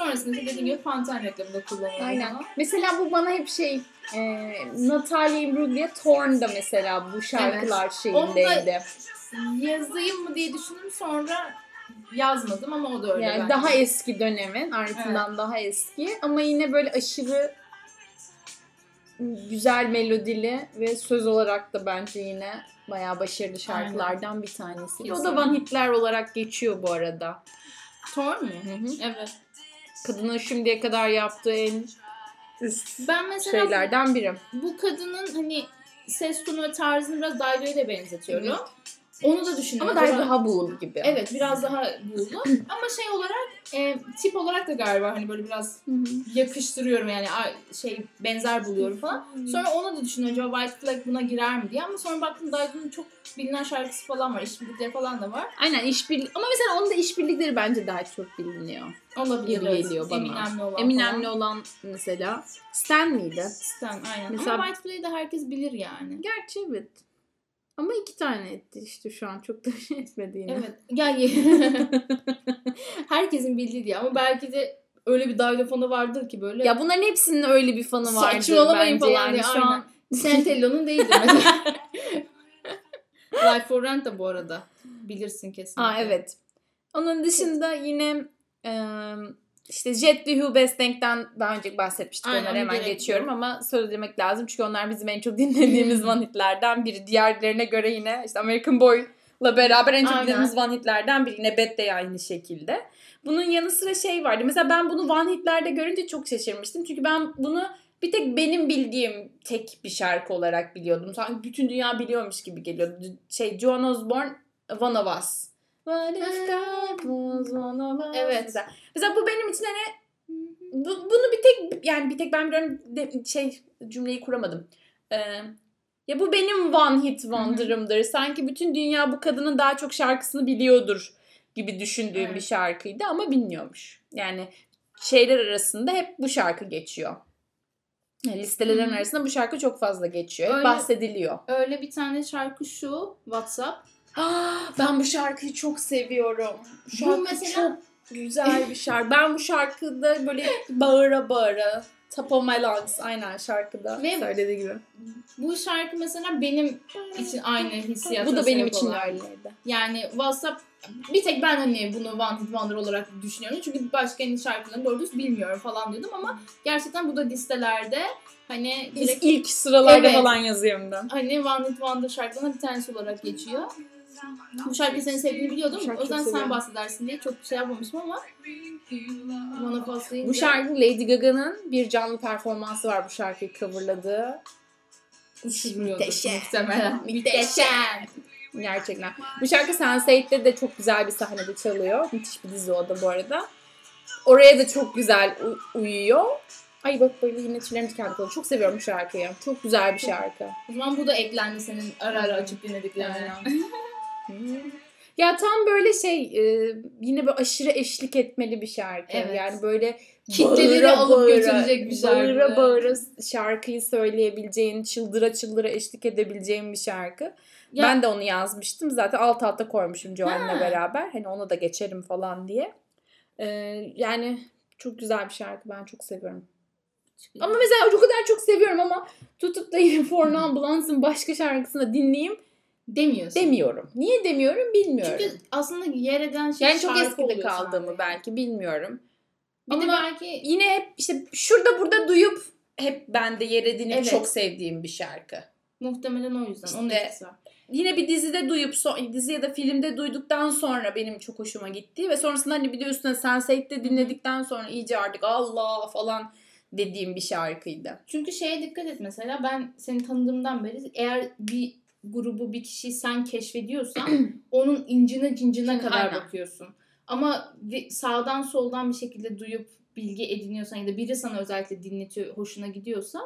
Sonrasında da dediğim gibi Pantene reklamında kullanılıyor. Aynen. falan. Mesela bu bana hep şey e, Natalia Imbruglia Torn da mesela bu şarkılar şeyindeydi. Yazayım mı diye düşündüm sonra yazmadım ama o da öyle Yani bence. daha eski dönemin ardından daha eski ama yine böyle aşırı güzel melodili ve söz olarak da bence yine bayağı başarılı şarkılardan bir tanesi. O da. Van Hitler olarak geçiyor bu arada. Thor mu? Hı hı. Evet. Kadının şimdiye kadar yaptığı en üst Ben mesela şeylerden biri. bu kadının hani ses tonu ve tarzını biraz Daigo'ya da benzetiyorum. Onu da düşünüyorum. Ama daha daha buğulu gibi. Evet biraz daha buğulu. *clears throat* Ama şey olarak e, tip olarak da galiba hani böyle biraz yakıştırıyorum yani a- şey benzer buluyorum falan. Sonra onu da düşünüyorum acaba White Flag buna girer mi diye ama sonra baktım Daigo'nun çok bilinen şarkısı falan var. işbirlikleri falan da var. Aynen işbirliği ama mesela onun da işbirlikleri bence daha çok biliniyor. Olabilir. Gibi evet. geliyor bana. Eminem'le olan Eminem'le falan. olan mesela Stan mıydı? Stan aynen. Mesela- Ama White Flag'i de herkes bilir yani. Gerçi evet. Ama iki tane etti işte şu an çok da şey etmedi yine. Evet. Yani *laughs* herkesin bildiği diye ama belki de öyle bir dailofonu vardır ki böyle. Ya bunların hepsinin öyle bir fanı vardır Saçmalamayın bence falan yani diye, şu aynen. an. Sentello'nun *laughs* değildir mesela. Life for Rent de bu arada. Bilirsin kesinlikle. Aa evet. Onun dışında yine e, işte Jet Li Hu Besteng'den daha önce bahsetmiştik. Aynen, Onları hemen geçiyorum yok. ama söylemek lazım. Çünkü onlar bizim en çok dinlediğimiz Van hitlerden biri. Diğerlerine göre yine işte American Boy'la beraber en çok Aynen. dinlediğimiz Van hitlerden biri. Yine Bet de aynı şekilde. Bunun yanı sıra şey vardı. Mesela ben bunu Van hitlerde görünce çok şaşırmıştım. Çünkü ben bunu bir tek benim bildiğim tek bir şarkı olarak biliyordum. Sanki bütün dünya biliyormuş gibi geliyordu. Şey Joan Osborne One of Us. Evet. Mesela, mesela bu benim için hani bu, bunu bir tek yani bir tek ben biliyorum de, şey cümleyi kuramadım. Ee, ya bu benim one hit wonder'ımdır. Sanki bütün dünya bu kadının daha çok şarkısını biliyordur gibi düşündüğüm Evet. bir şarkıydı ama bilmiyormuş. Yani şeyler arasında hep bu şarkı geçiyor. Listelerin hı. arasında bu şarkı çok fazla geçiyor. Öyle- bahsediliyor. Öyle bir tane şarkı şu. WhatsApp. Ah, ben bu şarkıyı çok seviyorum. Bu Bu mesela- çok güzel bir şarkı. Ben bu şarkıda böyle bağıra bağıra Top of My Lungs aynen şarkıda Ve- söylediği gibi. Bu şarkı mesela benim için aynı hissiyata Bu da benim için olan. öyleydi. Yani WhatsApp bir tek ben hani bunu One Hit Wonder olarak düşünüyorum. Çünkü başka en şarkılarını doğru düz bilmiyorum falan diyordum ama gerçekten bu da listelerde hani direkt ilk sıralarda Evet. falan yazıyorum ben. hani One Hit Wonder şarkılarından bir tanesi olarak geçiyor. Bu şarkıyı senin sevdiğini biliyordum. O yüzden sen seviyorum. bahsedersin diye çok şey yapmamışım ama deyince- Bu şarkı Lady Gaga'nın bir canlı performansı var bu şarkıyı coverladığı. Muhteşem. muhtemelen. Muhteşem. Gerçekten. Bu şarkı Sense8'de de çok güzel bir sahnede çalıyor. Müthiş bir dizi o da bu arada. Oraya da çok güzel uyuyor. Ay bak böyle yine tüylerim diken diken. Çok seviyorum bu şarkıyı. Çok güzel bir şarkı. O zaman bu da eklendi senin ara ara açıp dinlediklerine. *laughs* Ya tam böyle şey e, yine böyle aşırı eşlik etmeli bir şarkı. Evet. Yani böyle Kitleleri bağıra alıp bağıra, götürecek bir şarkı. Bağıra bağıra şarkıyı söyleyebileceğin, çıldıra çıldıra eşlik edebileceğin bir şarkı. Ya- Ben de onu yazmıştım. Zaten alt alta koymuşum Joanne'le beraber. Hani ona da geçerim falan diye. Ee, yani çok güzel bir şarkı. Ben çok seviyorum. Ama mesela o kadar çok seviyorum ama tutup da *laughs* yine For Ambulance'ın başka şarkısını dinleyeyim demiyorsun. demiyorum. Niye demiyorum bilmiyorum. Çünkü aslında yer eden şey yani çok eskide kaldığımı sadece. belki bilmiyorum. Bir Ama belki yine hep işte şurada burada duyup hep bende yer edinip Evet. çok sevdiğim bir şarkı. Muhtemelen o yüzden. Onun İşte- etkisi var. Yine bir dizide duyup so- dizi ya da filmde duyduktan sonra benim çok hoşuma gitti ve sonrasında hani bir de üstüne Sense8'de dinledikten sonra iyice artık Allah falan dediğim bir şarkıydı. Çünkü şeye dikkat et mesela ben seni tanıdığımdan beri eğer bir grubu bir kişiyi sen keşfediyorsan *clears throat* onun incine cincine Şimdi kadar aynen. bakıyorsun. Ama sağdan soldan bir şekilde duyup bilgi ediniyorsan ya da biri sana özellikle dinletiyor hoşuna gidiyorsa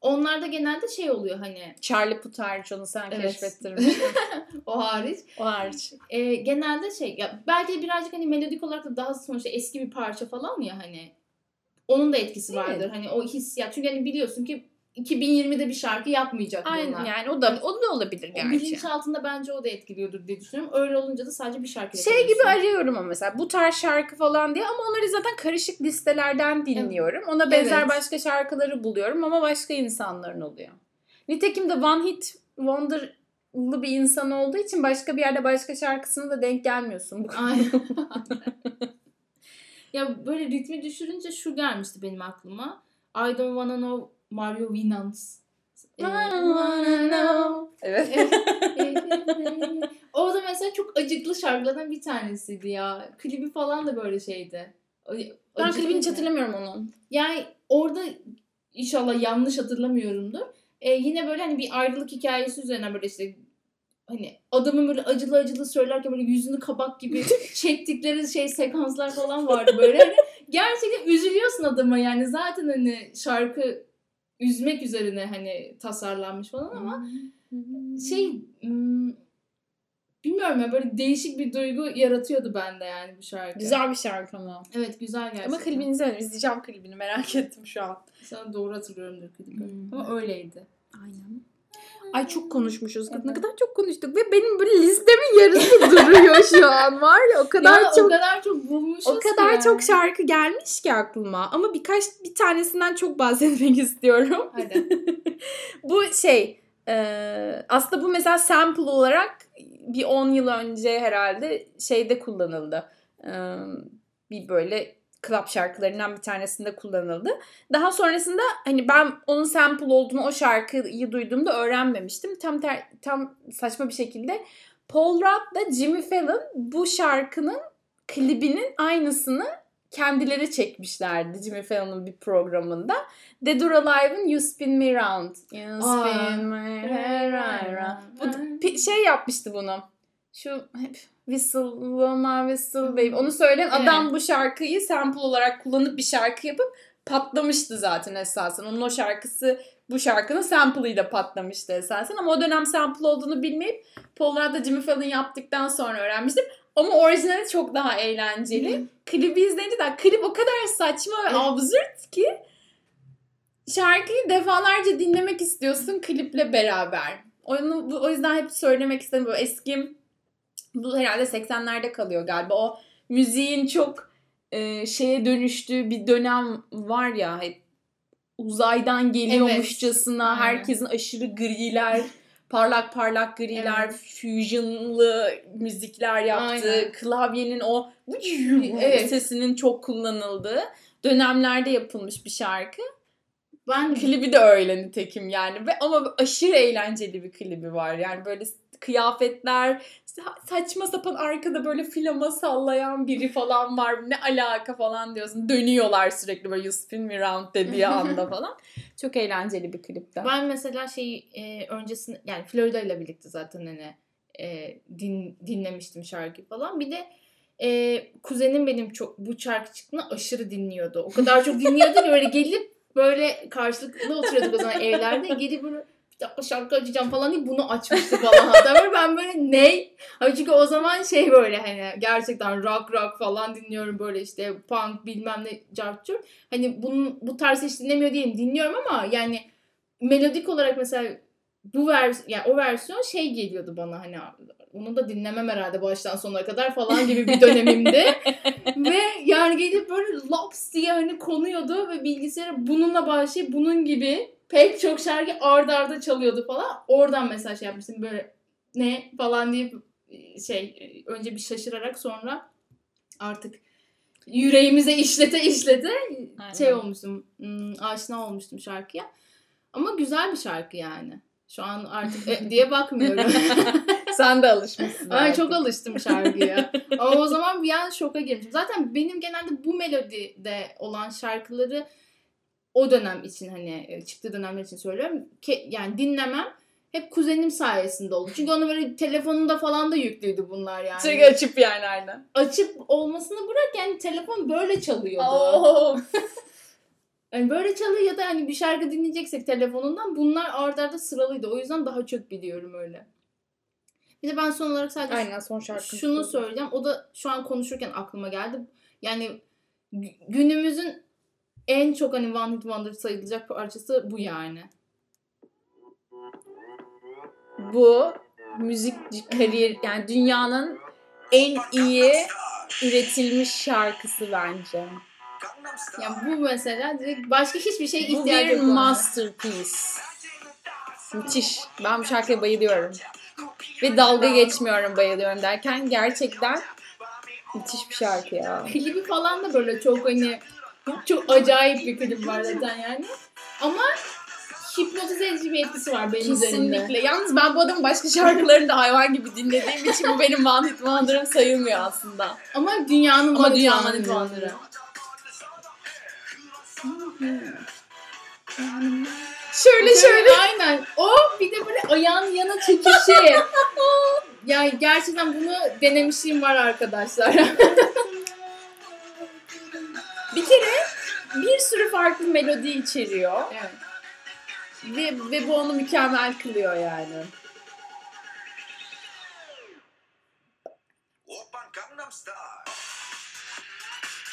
onlarda genelde şey oluyor hani Charlie Puth hariç onu sen Evet. keşfettirmiş. *laughs* o hariç o hariç. e, genelde şey ya belki birazcık hani melodik olarak da daha sonuçta eski bir parça falan ya hani onun da etkisi Evet. vardır. Hani o hissiyat. Çünkü hani biliyorsun ki 2020'de bir şarkı yapmayacak bunlar. Aynen yani o da o da olabilir O gerçi. bilinç altında bence o da etkiliyordur diye düşünüyorum. Öyle olunca da sadece bir şarkı Şey gibi arıyorum ama mesela bu tarz şarkı falan diye ama onları zaten karışık listelerden dinliyorum. Ona benzer Evet. başka şarkıları buluyorum ama başka insanların oluyor. Nitekim de One Hit Wonder'lı bir insan olduğu için başka bir yerde başka şarkısına da denk gelmiyorsun. Bu Aynen. *laughs* ya böyle ritmi düşürünce şu gelmişti benim aklıma. I don't wanna know Mario Winans. Ee, Evet. *laughs* o da mesela çok acıklı şarkılardan bir tanesiydi ya. Klibi falan da böyle şeydi. Ben Acıklıydı. klibini hiç hatırlamıyorum onun. Yani orada inşallah yanlış hatırlamıyorumdur. Ee, yine böyle hani bir ayrılık hikayesi üzerine böyle işte hani adamın böyle acılı acılı söylerken böyle yüzünü kabak gibi *laughs* çektikleri şey sekanslar falan vardı böyle. Hani gerçekten üzülüyorsun adama yani zaten hani şarkı üzmek üzerine hani tasarlanmış falan ama şey bilmiyorum ya böyle değişik bir duygu yaratıyordu bende yani bu şarkı. Güzel bir şarkı ama. Evet güzel gerçekten. Ama klibini izlemedim. İzleyeceğim klibini merak *laughs* ettim şu an. Sana doğru hatırlıyorumdur klibi. Hmm. Ama öyleydi. Aynen. Ay çok konuşmuşuz. Ne kadar çok konuştuk ve benim böyle listemin yarısı *laughs* duruyor şu an var ya o kadar ya, çok o kadar çok bulmuşuz o kadar ki çok yani. şarkı gelmiş ki aklıma ama birkaç bir tanesinden çok bahsetmek *laughs* istiyorum. Hadi. *laughs* bu şey e, aslında bu mesela sample olarak bir 10 yıl önce herhalde şeyde kullanıldı. E, bir böyle club şarkılarından bir tanesinde kullanıldı. Daha sonrasında hani ben onun sample olduğunu o şarkıyı duyduğumda öğrenmemiştim. Tam ter, tam saçma bir şekilde Paul Rudd'la Jimmy Fallon bu şarkının klibinin aynısını kendileri çekmişlerdi Jimmy Fallon'un bir programında. Dead or Alive'ın You Spin Me Round. You Aa. spin head right round. Bu şey yapmıştı bunu. Şu hep Whistle, my whistle baby. Onu söyleyen Evet. adam bu şarkıyı sample olarak kullanıp bir şarkı yapıp patlamıştı zaten esasen. Onun o şarkısı bu şarkının sample'ıyla patlamıştı esasen. Ama o dönem sample olduğunu bilmeyip Paul Rudd'la Jimmy Fallon yaptıktan sonra öğrenmiştim. Ama orijinali çok daha eğlenceli. Hı. Klibi izleyince de klip o kadar saçma ve Evet. absürt ki şarkıyı defalarca dinlemek istiyorsun kliple beraber. Onu, bu, o yüzden hep söylemek istedim. Bu eski bu herhalde 80'lerde kalıyor galiba. O müziğin çok e, şeye dönüştüğü bir dönem var ya hep uzaydan geliyormuşçasına Evet. Herkesin aşırı griler parlak parlak griler Evet. fusionlı müzikler yaptığı Aynen. klavyenin o Evet. sesinin çok kullanıldığı dönemlerde yapılmış bir şarkı. Ben Klibi de öyle nitekim yani ve ama aşırı eğlenceli bir klibi var. Yani böyle kıyafetler, saçma sapan arkada böyle flama sallayan biri falan var. Ne alaka falan diyorsun. Dönüyorlar sürekli böyle you spin me round dediği *laughs* anda falan. Çok eğlenceli bir klipte. ben mesela şey e, öncesinde yani Florida ile birlikte zaten hani e, din, dinlemiştim şarkıyı falan. Bir de e, kuzenim benim çok bu şarkı çıktığında aşırı dinliyordu. O kadar çok dinliyordu ki *laughs* böyle gelip böyle karşılıklı oturuyorduk o zaman evlerde. Gelip böyle dakika şarkı açacağım falan diye bunu açmıştı falan. *laughs* Hatta böyle ben böyle ne? Hani çünkü o zaman şey böyle hani gerçekten rock rock falan dinliyorum böyle işte punk bilmem ne cartçur. Hani bunun, bu tarz hiç dinlemiyor değilim dinliyorum ama yani melodik olarak mesela bu vers yani o versiyon şey geliyordu bana hani onu da dinlemem herhalde baştan sona kadar falan gibi bir dönemimdi. *laughs* ve yani gelip böyle laps diye hani konuyordu ve bilgisayara bununla başlayıp bunun gibi pek çok şarkı ard arda çalıyordu falan. Oradan şey yapmıştım böyle ne falan deyip şey önce bir şaşırarak sonra artık yüreğimize işlete işlete Aynen. şey olmuştum. Hmm, aşina olmuştum şarkıya. Ama güzel bir şarkı yani. Şu an artık e, *laughs* diye bakmıyorum. *laughs* Sen de alışmışsın. Ben çok alıştım şarkıya. Ama o zaman bir an şoka girmiştim. Zaten benim genelde bu melodide olan şarkıları o dönem için hani e, çıktığı dönemler için söylüyorum. Ke, yani dinlemem hep kuzenim sayesinde oldu. Çünkü onu böyle telefonunda falan da yüklüydü bunlar yani. Sürekli açıp yani aynen. Açıp olmasını bırak yani telefon böyle çalıyordu. Oh. *laughs* yani böyle çalıyor ya da hani bir şarkı dinleyeceksek telefonundan bunlar ardarda arda sıralıydı. O yüzden daha çok biliyorum öyle. Bir de ben son olarak sadece Aynen son. Şunu söyleyeceğim. O da şu an konuşurken aklıma geldi. Yani günümüzün en çok hani One Hit Wonder sayılacak parçası bu yani. Bu müzik kariyer yani dünyanın en iyi üretilmiş şarkısı bence. Yani bu mesela direkt başka hiçbir şey ihtiyacı yok. Bu bir masterpiece. Müthiş. Ben bu şarkıya bayılıyorum. Ve dalga geçmiyorum bayılıyorum derken gerçekten müthiş bir şarkı ya. Klibi falan da böyle çok hani çok acayip bir klip var zaten yani. Ama hipnotize edici bir etkisi var benim Kesinlikle. Üzerimde. Yalnız ben bu adamın başka şarkılarını da hayvan gibi dinlediğim için bu benim One Hit Wonder'ım sayılmıyor aslında. Ama dünyanın Ama dünyanın One Hit Wonder'ı. Şöyle şöyle. Aynen. O bir de böyle ayağın yana çekişi. *laughs* yani gerçekten bunu denemişliğim var arkadaşlar. *laughs* bir kere bir sürü farklı melodi içeriyor. Evet. Ve, ve bu onu mükemmel kılıyor yani.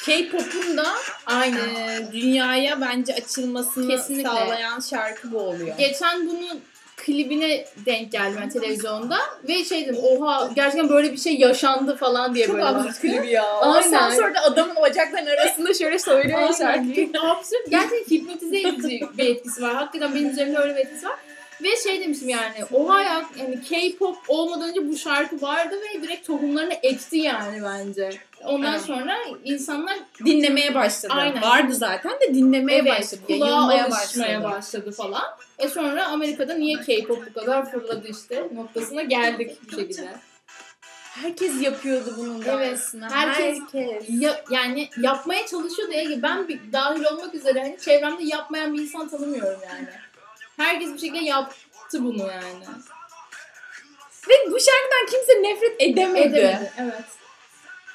K-pop'un da aynı dünyaya bence açılmasını Kesinlikle. sağlayan şarkı bu oluyor. Geçen bunu klibine denk geldim ben televizyonda ve şey dedim oha gerçekten böyle bir şey yaşandı falan diye Çok böyle. Çok absürt klibi ya. Aynen. Asansörde adamın bacaklarının arasında şöyle söylüyor şarkıyı. absürt. Gerçekten hipnotize edici bir etkisi var. Hakikaten benim üzerimde öyle bir etkisi var. Ve şey demiştim yani oha ya yani K-pop olmadan önce bu şarkı vardı ve direkt tohumlarını ekti yani bence. Ondan evet. sonra insanlar dinlemeye başladı. Aynen. Vardı zaten de dinlemeye evet, başladı. Yayılmaya başladı. başladı falan. E sonra Amerika'da niye K-pop bu kadar fırladı işte noktasına geldik bu şekilde. Herkes yapıyordu bunun da evet. aslında. Herkes, Herkes. Ya, yani yapmaya çalışıyordu. Yani ben bir, dahil olmak üzere hani çevremde yapmayan bir insan tanımıyorum yani. Herkes bir şekilde yaptı bunu yani. Ve bu şarkıdan kimse nefret edemedi. Edemedi, evet.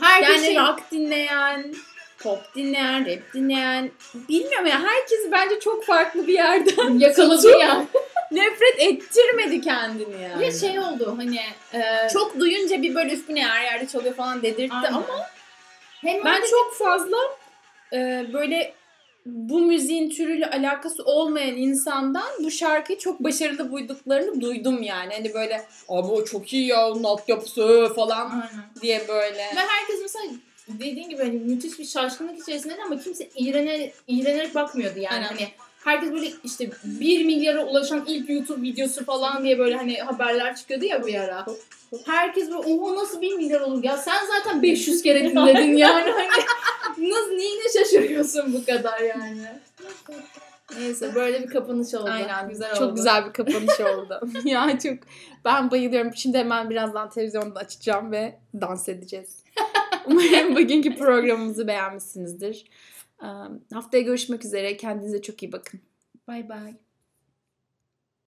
Herkes yani şey... rock dinleyen, pop dinleyen, rap dinleyen bilmiyorum ya herkes bence çok farklı bir yerden *laughs* yakaladı ya. *laughs* nefret ettirmedi kendini yani. Ve şey oldu hani e... çok duyunca bir böyle üf bu ne her yerde çalıyor falan dedirtti Aynen. ama hem ben çok fazla e, böyle bu müziğin türüyle alakası olmayan insandan bu şarkıyı çok başarılı buyduklarını duydum yani. Hani böyle abi o çok iyi ya alt yapısı falan Aynen. diye böyle. Ve herkes mesela dediğin gibi hani müthiş bir şaşkınlık içerisinde ama kimse iğrenerek, iğrenerek bakmıyordu yani. Aynen. Hani herkes böyle işte 1 milyara ulaşan ilk YouTube videosu falan diye böyle hani haberler çıkıyordu ya bir ara. Herkes böyle oha nasıl 1 milyar olur ya sen zaten 500 kere dinledin yani hani nasıl neyine şaşırıyorsun bu kadar yani. Neyse böyle bir kapanış oldu. Aynen güzel çok oldu. güzel bir kapanış oldu. *laughs* ya çok ben bayılıyorum. Şimdi hemen birazdan televizyonda açacağım ve dans edeceğiz. *laughs* Umarım bugünkü programımızı beğenmişsinizdir. Haftaya görüşmek üzere. Kendinize çok iyi bakın. Bye bye.